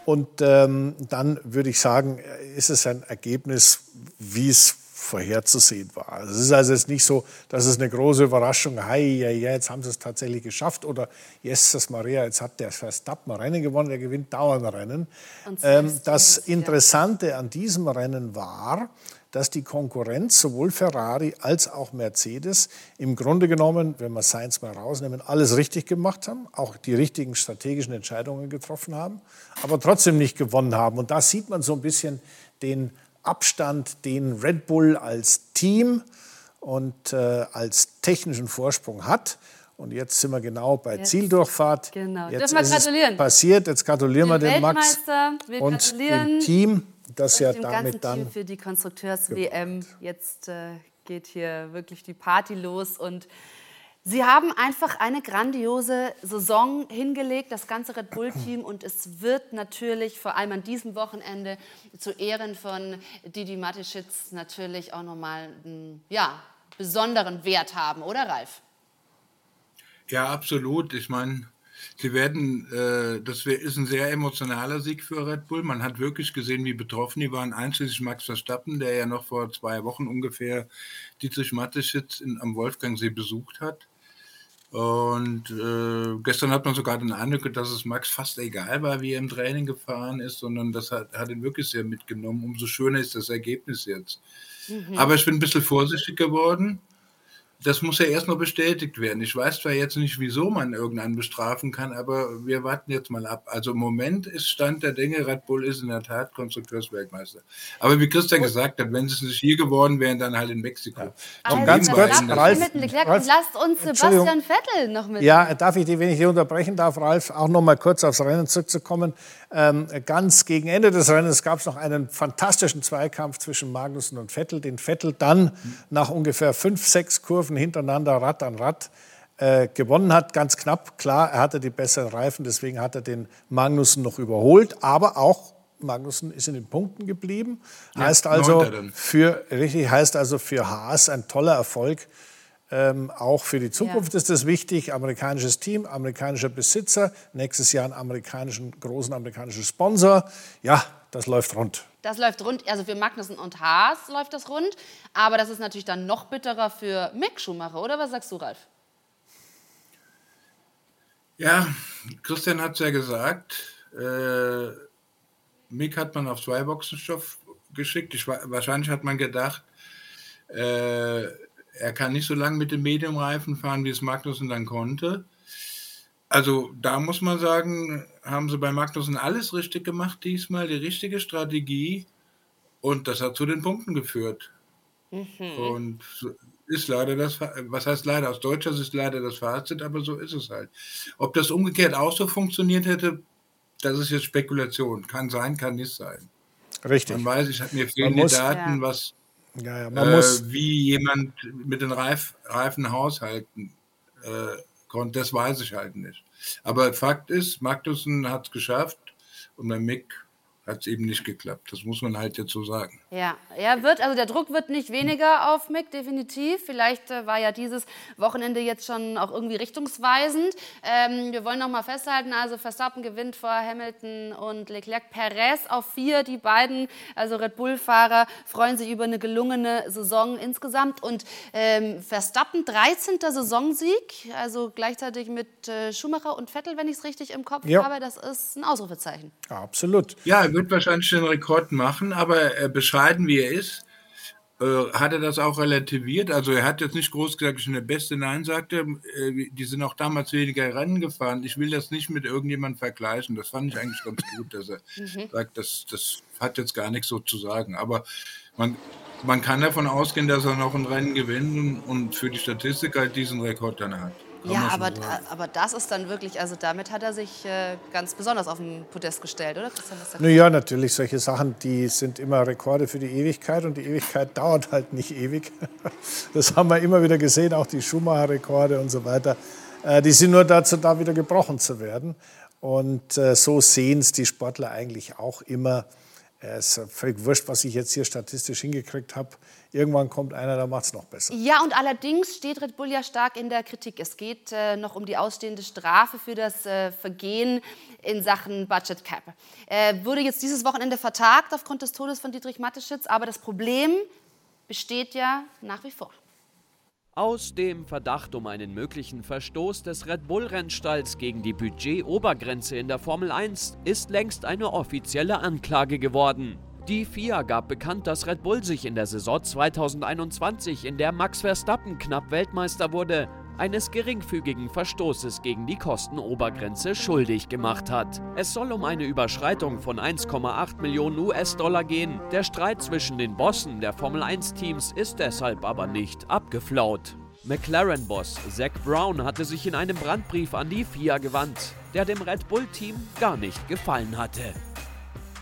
Und ähm, dann würde ich sagen, ist es ein Ergebnis, wie es vorherzusehen war. Es ist also jetzt nicht so, dass es eine große Überraschung, hey, ja, ja, jetzt haben sie es tatsächlich geschafft oder Jesus Maria, jetzt hat der Verstappen Rennen gewonnen, der gewinnt dauernd Rennen. Ähm, das Interessante an diesem Rennen war, dass die Konkurrenz, sowohl Ferrari als auch Mercedes, im Grunde genommen, wenn wir Sainz mal rausnehmen, alles richtig gemacht haben, auch die richtigen strategischen Entscheidungen getroffen haben, aber trotzdem nicht gewonnen haben. Und da sieht man so ein bisschen den Abstand, den Red Bull als Team und äh, als technischen Vorsprung hat. Und jetzt sind wir genau bei jetzt, Zieldurchfahrt. Genau. Jetzt Dürfen wir gratulieren. passiert. Jetzt gratulieren wir dem Max wir und dem Team das ja damit dann für die Konstrukteurs-WM. Jetzt äh, geht hier wirklich die Party los und Sie haben einfach eine grandiose Saison hingelegt, das ganze Red Bull-Team. Und es wird natürlich vor allem an diesem Wochenende zu Ehren von Didi Mateschitz natürlich auch nochmal einen ja, besonderen Wert haben, oder Ralf? Ja, absolut. Ich meine, Sie werden, äh, das ist ein sehr emotionaler Sieg für Red Bull. Man hat wirklich gesehen, wie betroffen die waren, einschließlich Max Verstappen, der ja noch vor zwei Wochen ungefähr Dietrich Mateschitz am Wolfgangsee besucht hat. Und äh, gestern hat man sogar den Eindruck, dass es Max fast egal war, wie er im Training gefahren ist, sondern das hat, hat ihn wirklich sehr mitgenommen. Umso schöner ist das Ergebnis jetzt. Mhm. Aber ich bin ein bisschen vorsichtig geworden das muss ja erst noch bestätigt werden. Ich weiß zwar jetzt nicht, wieso man irgendeinen bestrafen kann, aber wir warten jetzt mal ab. Also im Moment ist Stand der Dinge, Red Bull ist in der Tat Konstrukteursweltmeister. Aber wie Christian gesagt hat, wenn sie es nicht hier geworden wären, dann halt in Mexiko. Ja. Also ganz kurz, Ralf, Ralf, lasst uns Sebastian Vettel noch mit. Ja, darf ich die, wenn ich die unterbrechen darf, Ralf, auch noch mal kurz aufs Rennen zurückzukommen. Ähm, ganz gegen Ende des Rennens gab es noch einen fantastischen Zweikampf zwischen Magnussen und Vettel, den Vettel dann nach ungefähr fünf, sechs Kurven hintereinander Rad an Rad äh, gewonnen hat. Ganz knapp, klar, er hatte die besseren Reifen, deswegen hat er den Magnussen noch überholt, aber auch Magnussen ist in den Punkten geblieben. Heißt also für richtig heißt also für Haas ein toller Erfolg ähm, auch für die Zukunft ja. ist das wichtig. Amerikanisches Team, amerikanischer Besitzer, nächstes Jahr einen amerikanischen, großen amerikanischen Sponsor. Ja, das läuft rund. Das läuft rund. Also für Magnussen und Haas läuft das rund. Aber das ist natürlich dann noch bitterer für Mick Schumacher, oder? Was sagst du, Ralf? Ja, Christian hat es ja gesagt. Äh, Mick hat man auf zwei Boxenstoff geschickt. Ich, wahrscheinlich hat man gedacht, äh, er kann nicht so lange mit dem Mediumreifen fahren, wie es Magnussen dann konnte. Also da muss man sagen, haben sie bei Magnussen alles richtig gemacht diesmal, die richtige Strategie und das hat zu den Punkten geführt. Mhm. Und ist leider das, was heißt leider, aus deutscher Sicht leider das Fazit, aber so ist es halt. Ob das umgekehrt auch so funktioniert hätte, das ist jetzt Spekulation. Kann sein, kann nicht sein. Richtig. Man weiß, ich habe mir fehlen die Daten, ja. was ja, ja, man äh, muss wie jemand mit den Reif, Reifen haushalten äh, konnte, das weiß ich halt nicht. Aber Fakt ist, Magnussen hat es geschafft und der Mick hat es eben nicht geklappt. Das muss man halt jetzt so sagen. Ja, er wird, also der Druck wird nicht weniger auf Mick, definitiv. Vielleicht äh, war ja dieses Wochenende jetzt schon auch irgendwie richtungsweisend. Ähm, wir wollen noch mal festhalten, also Verstappen gewinnt vor Hamilton und Leclerc. Perez auf vier, die beiden, also Red Bull-Fahrer, freuen sich über eine gelungene Saison insgesamt. Und ähm, Verstappen 13. Saisonsieg, also gleichzeitig mit äh, Schumacher und Vettel, wenn ich es richtig im Kopf ja. habe. Das ist ein Ausrufezeichen. Absolut. Ja, er wird wahrscheinlich den Rekord machen, aber äh, bescheiden wie er ist, äh, hat er das auch relativiert. Also er hat jetzt nicht groß gesagt, ich bin der Beste. Nein, sagte er, äh, die sind auch damals weniger Rennen gefahren. Ich will das nicht mit irgendjemandem vergleichen. Das fand ich eigentlich ganz gut, dass er mhm. sagt, das, das hat jetzt gar nichts so zu sagen. Aber man, man kann davon ausgehen, dass er noch ein Rennen gewinnt und für die Statistik halt diesen Rekord dann hat. Ja, aber, aber das ist dann wirklich, also damit hat er sich äh, ganz besonders auf den Podest gestellt, oder Christian? Naja, natürlich, solche Sachen, die sind immer Rekorde für die Ewigkeit und die Ewigkeit dauert halt nicht ewig. Das haben wir immer wieder gesehen, auch die Schumacher-Rekorde und so weiter. Äh, die sind nur dazu da, wieder gebrochen zu werden. Und äh, so sehen es die Sportler eigentlich auch immer. Es ist völlig wurscht, was ich jetzt hier statistisch hingekriegt habe. Irgendwann kommt einer, der macht es noch besser. Ja, und allerdings steht Red Bull ja stark in der Kritik. Es geht äh, noch um die ausstehende Strafe für das äh, Vergehen in Sachen Budget Cap. Äh, wurde jetzt dieses Wochenende vertagt aufgrund des Todes von Dietrich Mateschitz, aber das Problem besteht ja nach wie vor. Aus dem Verdacht um einen möglichen Verstoß des Red Bull-Rennstalls gegen die Budget-Obergrenze in der Formel 1 ist längst eine offizielle Anklage geworden. Die FIA gab bekannt, dass Red Bull sich in der Saison 2021, in der Max Verstappen knapp Weltmeister wurde, eines geringfügigen Verstoßes gegen die Kostenobergrenze schuldig gemacht hat. Es soll um eine Überschreitung von 1,8 Millionen US-Dollar gehen. Der Streit zwischen den Bossen der Formel 1-Teams ist deshalb aber nicht abgeflaut. McLaren-Boss Zach Brown hatte sich in einem Brandbrief an die FIA gewandt, der dem Red Bull-Team gar nicht gefallen hatte.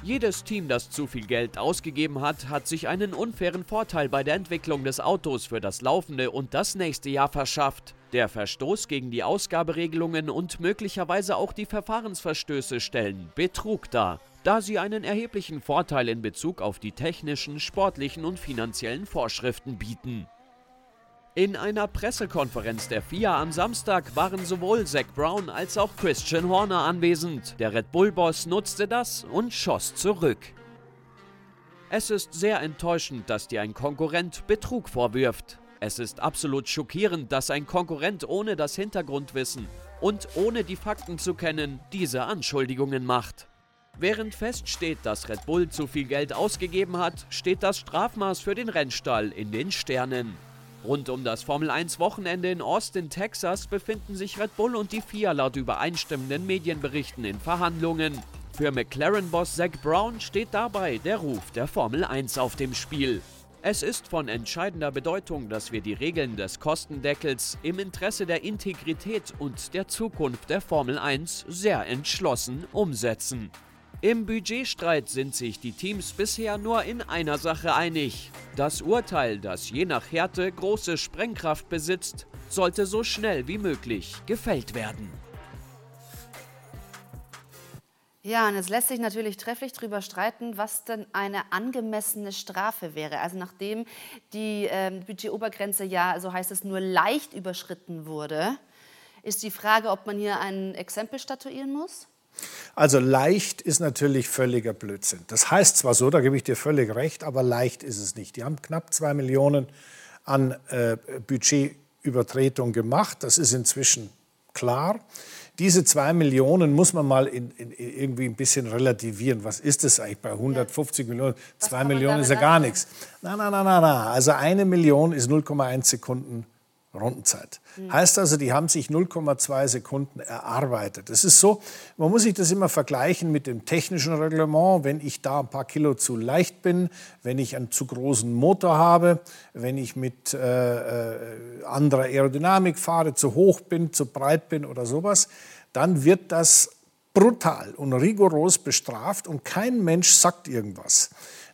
Jedes Team, das zu viel Geld ausgegeben hat, hat sich einen unfairen Vorteil bei der Entwicklung des Autos für das laufende und das nächste Jahr verschafft. Der Verstoß gegen die Ausgaberegelungen und möglicherweise auch die Verfahrensverstöße stellen Betrug dar, da sie einen erheblichen Vorteil in Bezug auf die technischen, sportlichen und finanziellen Vorschriften bieten. In einer Pressekonferenz der FIA am Samstag waren sowohl Zach Brown als auch Christian Horner anwesend. Der Red Bull-Boss nutzte das und schoss zurück. Es ist sehr enttäuschend, dass dir ein Konkurrent Betrug vorwirft. Es ist absolut schockierend, dass ein Konkurrent ohne das Hintergrundwissen und ohne die Fakten zu kennen diese Anschuldigungen macht. Während feststeht, dass Red Bull zu viel Geld ausgegeben hat, steht das Strafmaß für den Rennstall in den Sternen. Rund um das Formel 1 Wochenende in Austin, Texas befinden sich Red Bull und die FIA laut übereinstimmenden Medienberichten in Verhandlungen. Für McLaren-Boss Zach Brown steht dabei der Ruf der Formel 1 auf dem Spiel. Es ist von entscheidender Bedeutung, dass wir die Regeln des Kostendeckels im Interesse der Integrität und der Zukunft der Formel 1 sehr entschlossen umsetzen. Im Budgetstreit sind sich die Teams bisher nur in einer Sache einig. Das Urteil, das je nach Härte große Sprengkraft besitzt, sollte so schnell wie möglich gefällt werden. Ja, und es lässt sich natürlich trefflich darüber streiten, was denn eine angemessene Strafe wäre. Also nachdem die äh, Budgetobergrenze ja, so heißt es, nur leicht überschritten wurde, ist die Frage, ob man hier ein Exempel statuieren muss. Also leicht ist natürlich völliger Blödsinn. Das heißt zwar so, da gebe ich dir völlig recht, aber leicht ist es nicht. Die haben knapp zwei Millionen an äh, Budgetübertretung gemacht. Das ist inzwischen klar. Diese zwei Millionen muss man mal in, in, irgendwie ein bisschen relativieren. Was ist das eigentlich bei 150 ja. Millionen? Zwei Millionen ist ja gar nichts. Nein, nein, nein, nein. Also eine Million ist 0,1 Sekunden Rundenzeit. Mhm. Heißt also, die haben sich 0,2 Sekunden erarbeitet. Das ist so, man muss sich das immer vergleichen mit dem technischen Reglement. Wenn ich da ein paar Kilo zu leicht bin, wenn ich einen zu großen Motor habe, wenn ich mit äh, äh, anderer Aerodynamik fahre, zu hoch bin, zu breit bin oder sowas, dann wird das brutal und rigoros bestraft und kein Mensch sagt irgendwas.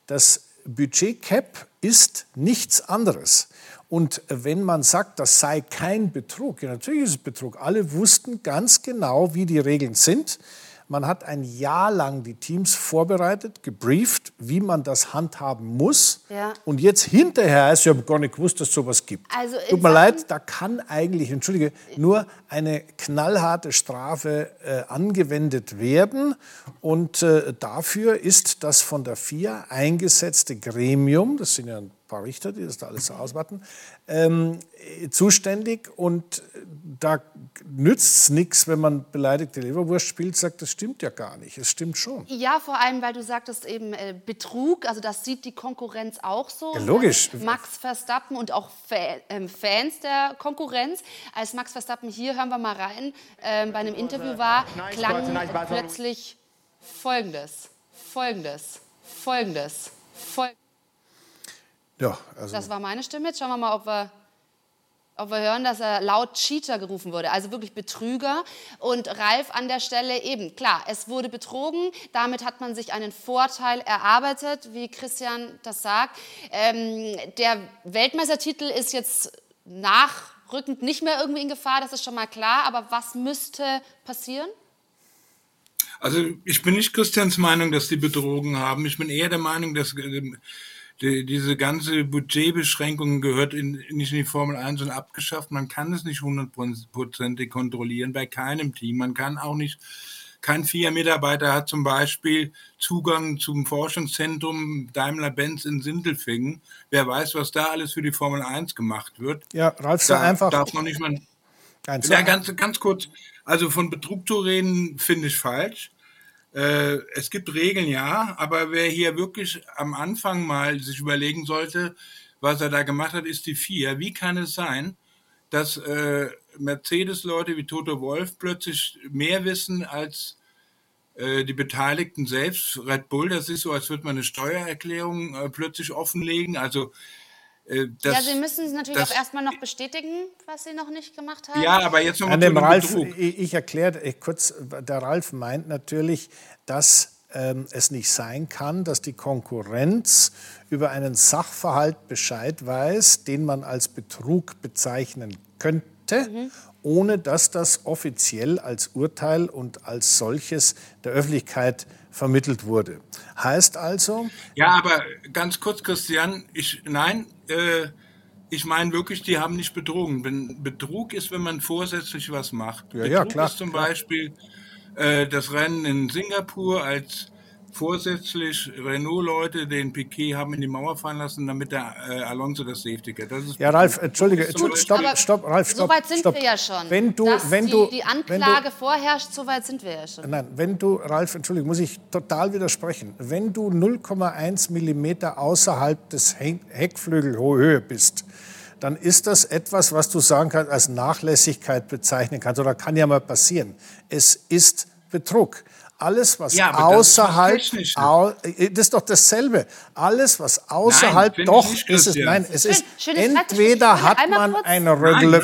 Das Budget Cap ist nichts anderes und wenn man sagt, das sei kein Betrug, ja natürlich ist es Betrug. Alle wussten ganz genau, wie die Regeln sind. Man hat ein Jahr lang die Teams vorbereitet, gebrieft, wie man das handhaben muss. Ja. Und jetzt hinterher ist ja gar nicht gewusst, dass es sowas gibt. Also Tut mir leid, da kann eigentlich, entschuldige, nur eine knallharte Strafe äh, angewendet werden. Und äh, dafür ist das von der FIA eingesetzte Gremium, das sind ja ein paar Richter, die das da alles auswarten, ähm, äh, zuständig. Und äh, da nützt es nichts, wenn man beleidigte Leberwurst spielt, sagt, das stimmt ja gar nicht. Es stimmt schon. Ja, vor allem, weil du sagtest eben äh, Betrug, also das sieht die Konkurrenz auch so. Ja, logisch. Max Verstappen und auch Fa ähm, Fans der Konkurrenz. Als Max Verstappen hier, hören wir mal rein, ähm, bei einem Interview war, klang plötzlich Folgendes, Folgendes, Folgendes, Folgendes. Ja, also Das war meine Stimme. Jetzt schauen wir mal, ob wir, ob wir hören, dass er laut Cheater gerufen wurde, also wirklich Betrüger. Und Ralf an der Stelle eben, klar, es wurde betrogen. Damit hat man sich einen Vorteil erarbeitet, wie Christian das sagt. Ähm, der Weltmeistertitel ist jetzt nachrückend nicht mehr irgendwie in Gefahr, das ist schon mal klar. Aber was müsste passieren? Also ich bin nicht Christians Meinung, dass die betrogen haben. Ich bin eher der Meinung, dass äh, die, diese ganze Budgetbeschränkung gehört in, nicht in die Formel 1 und abgeschafft. Man kann es nicht hundertprozentig kontrollieren bei keinem Team. Man kann auch nicht, kein FIA-Mitarbeiter hat zum Beispiel Zugang zum Forschungszentrum Daimler-Benz in Sindelfingen. Wer weiß, was da alles für die Formel 1 gemacht wird. ja, Ralf, Da einfach. darf man nicht mal so ja, ganz, ganz kurz. Also von Betrug zu reden, finde ich falsch. Äh, es gibt Regeln, ja, aber wer hier wirklich am Anfang mal sich überlegen sollte, was er da gemacht hat, ist die vier. Wie kann es sein, dass äh, Mercedes-Leute wie Toto Wolf plötzlich mehr wissen als die Beteiligten selbst? Red Bull, das ist so, als würde man eine Steuererklärung äh, plötzlich offenlegen. Also äh, das, ja, Sie müssen es natürlich das- auch erstmal noch bestätigen, was Sie noch nicht gemacht haben. ja, aber jetzt nochmal An dem dem Ralf, Betrug. ich, ich erkläre kurz, der Ralf meint natürlich, dass ähm, es nicht sein kann, dass die Konkurrenz über einen Sachverhalt Bescheid weiß, den man als Betrug bezeichnen könnte, ohne dass das offiziell als Urteil und als solches der Öffentlichkeit vermittelt wurde. Heißt also, Ja, aber ganz kurz, Christian, ich, nein, äh, ich meine wirklich, die haben nicht betrogen. Wenn Betrug ist, wenn man vorsätzlich was macht. Ja, Betrug ja, klar, ist zum Beispiel äh, das Rennen in Singapur, als vorsätzlich Renault-Leute den Piquet haben in die Mauer fallen lassen, damit der äh, Alonso das Safety Car. Das ist ja, Ralf, entschuldige. Entschuldige, stopp, stopp, Ralf, stopp. so weit sind stopp. wir ja schon. Wenn du, Dass wenn die, du, die wenn du, Anklage vorherrscht, so weit sind wir ja schon. Nein, wenn du, Ralf, entschuldige, muss ich total widersprechen. Wenn du 0,1 Millimeter außerhalb des He- Heckflügelhöhe bist, dann ist das etwas, was du sagen kannst, als Nachlässigkeit bezeichnen kannst. Oder kann ja mal passieren. Es ist Betrug. Alles, was Ja, aber das ist außerhalb, au, äh, das ist doch dasselbe. Alles, was außerhalb, ich doch, nicht, ist es, nein, es ist, Zeitgeschichte. entweder hat man kurz ein Nein, Reglement,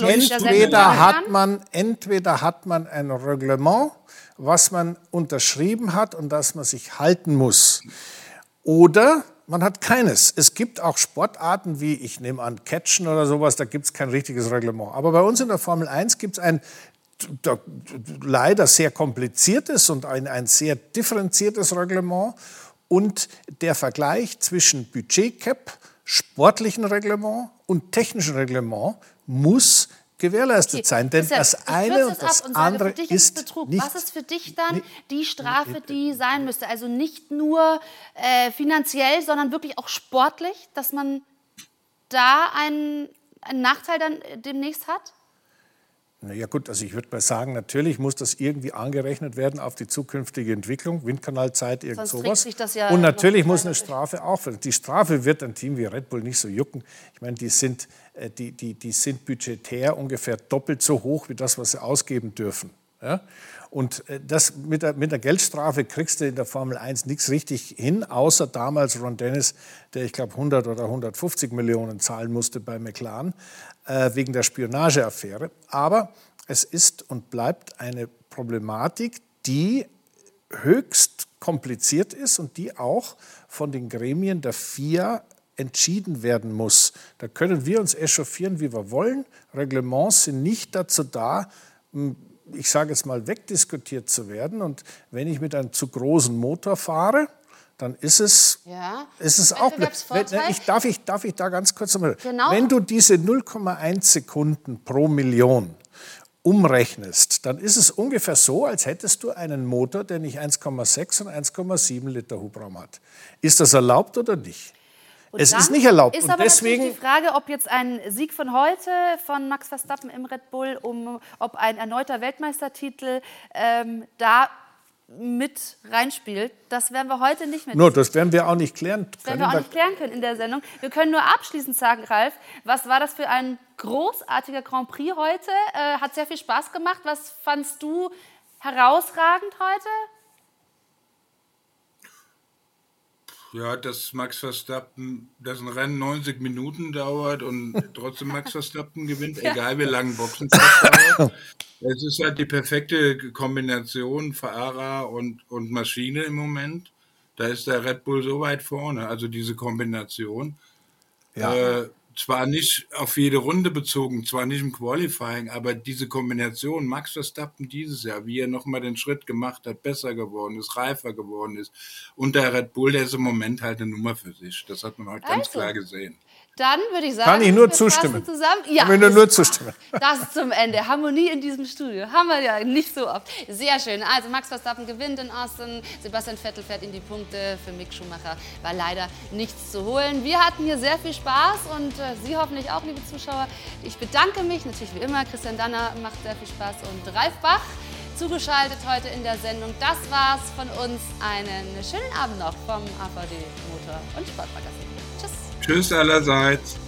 nein. Entweder hat man, entweder hat man ein Reglement, was man unterschrieben hat und das man sich halten muss. Oder man hat keines. Es gibt auch Sportarten wie, ich nehme an, Catchen oder sowas, da gibt es kein richtiges Reglement. Aber bei uns in der Formel 1 gibt es ein leider sehr kompliziertes und ein, ein sehr differenziertes Reglement. Und der Vergleich zwischen Budgetcap, sportlichen Reglement und technischem Reglement muss gewährleistet sein. Denn Christian, das eine und das und sage, andere dich ist Betrug. nicht Was ist für dich dann die Strafe, die sein müsste? Also nicht nur äh, finanziell, sondern wirklich auch sportlich, dass man da einen, einen Nachteil dann demnächst hat? Na ja gut, also ich würde mal sagen, natürlich muss das irgendwie angerechnet werden auf die zukünftige Entwicklung, Windkanalzeit, irgend Sonst sowas. sich das ja Und natürlich muss eine Strafe auch. Die Strafe wird ein Team wie Red Bull nicht so jucken. Ich meine, die sind, äh, die, die, die sind budgetär ungefähr doppelt so hoch wie das, was sie ausgeben dürfen. Ja? Und äh, das mit der, mit der Geldstrafe kriegst du in der Formel 1 nichts richtig hin, außer damals Ron Dennis, der ich glaube 100 oder 150 Millionen zahlen musste bei McLaren wegen der Spionageaffäre. Aber es ist und bleibt eine Problematik, die höchst kompliziert ist und die auch von den Gremien der FIA entschieden werden muss. Da können wir uns echauffieren, wie wir wollen. Reglements sind nicht dazu da, ich sage jetzt mal, wegdiskutiert zu werden. Und wenn ich mit einem zu großen Motor fahre, dann ist es, ja. ist es auch. Ich, darf, ich, darf ich da ganz kurz mal. Genau. Wenn du diese 0,1 Sekunden pro Million umrechnest, dann ist es ungefähr so, als hättest du einen Motor, der nicht 1,6 und 1,7 Liter Hubraum hat. Ist das erlaubt oder nicht? Und es ist nicht erlaubt. Ist aber deswegen die Frage, ob jetzt ein Sieg von heute von Max Verstappen im Red Bull, um, ob ein erneuter Weltmeistertitel ähm, da mit reinspielt, das werden wir heute nicht mehr. Nur, das werden wir auch nicht klären können. Das werden wir auch nicht klären können in der Sendung. Wir können nur abschließend sagen, Ralf, was war das für ein großartiger Grand Prix heute? Äh, hat sehr viel Spaß gemacht. Was fandst du herausragend heute? Ja, dass Max Verstappen, dass ein Rennen 90 Minuten dauert und trotzdem Max Verstappen gewinnt, ja. egal wie lange Boxen dauert. Es ist halt die perfekte Kombination Fahrer und, und Maschine im Moment. Da ist der Red Bull so weit vorne, also diese Kombination. Ja. Äh, zwar nicht auf jede Runde bezogen, zwar nicht im Qualifying, aber diese Kombination, Max Verstappen dieses Jahr, wie er nochmal den Schritt gemacht hat, besser geworden ist, reifer geworden ist. Und der Red Bull, der ist im Moment halt eine Nummer für sich. Das hat man heute also, ganz klar gesehen. Dann würde ich sagen, kann ich nur zustimmen. Zusammen. Ja, kann nur, nur zustimmen. Das ist zum Ende. Harmonie in diesem Studio haben wir ja nicht so oft. Sehr schön. Also Max Verstappen gewinnt in Austin, Sebastian Vettel fährt in die Punkte. Für Mick Schumacher war leider nichts zu holen. Wir hatten hier sehr viel Spaß und äh, Sie hoffentlich auch, liebe Zuschauer. Ich bedanke mich natürlich wie immer. Christian Danner macht sehr viel Spaß und Ralf Bach zugeschaltet heute in der Sendung. Das war's von uns. Einen schönen Abend noch vom AVD Motor- und Sportmagazin. Tschüss allerseits.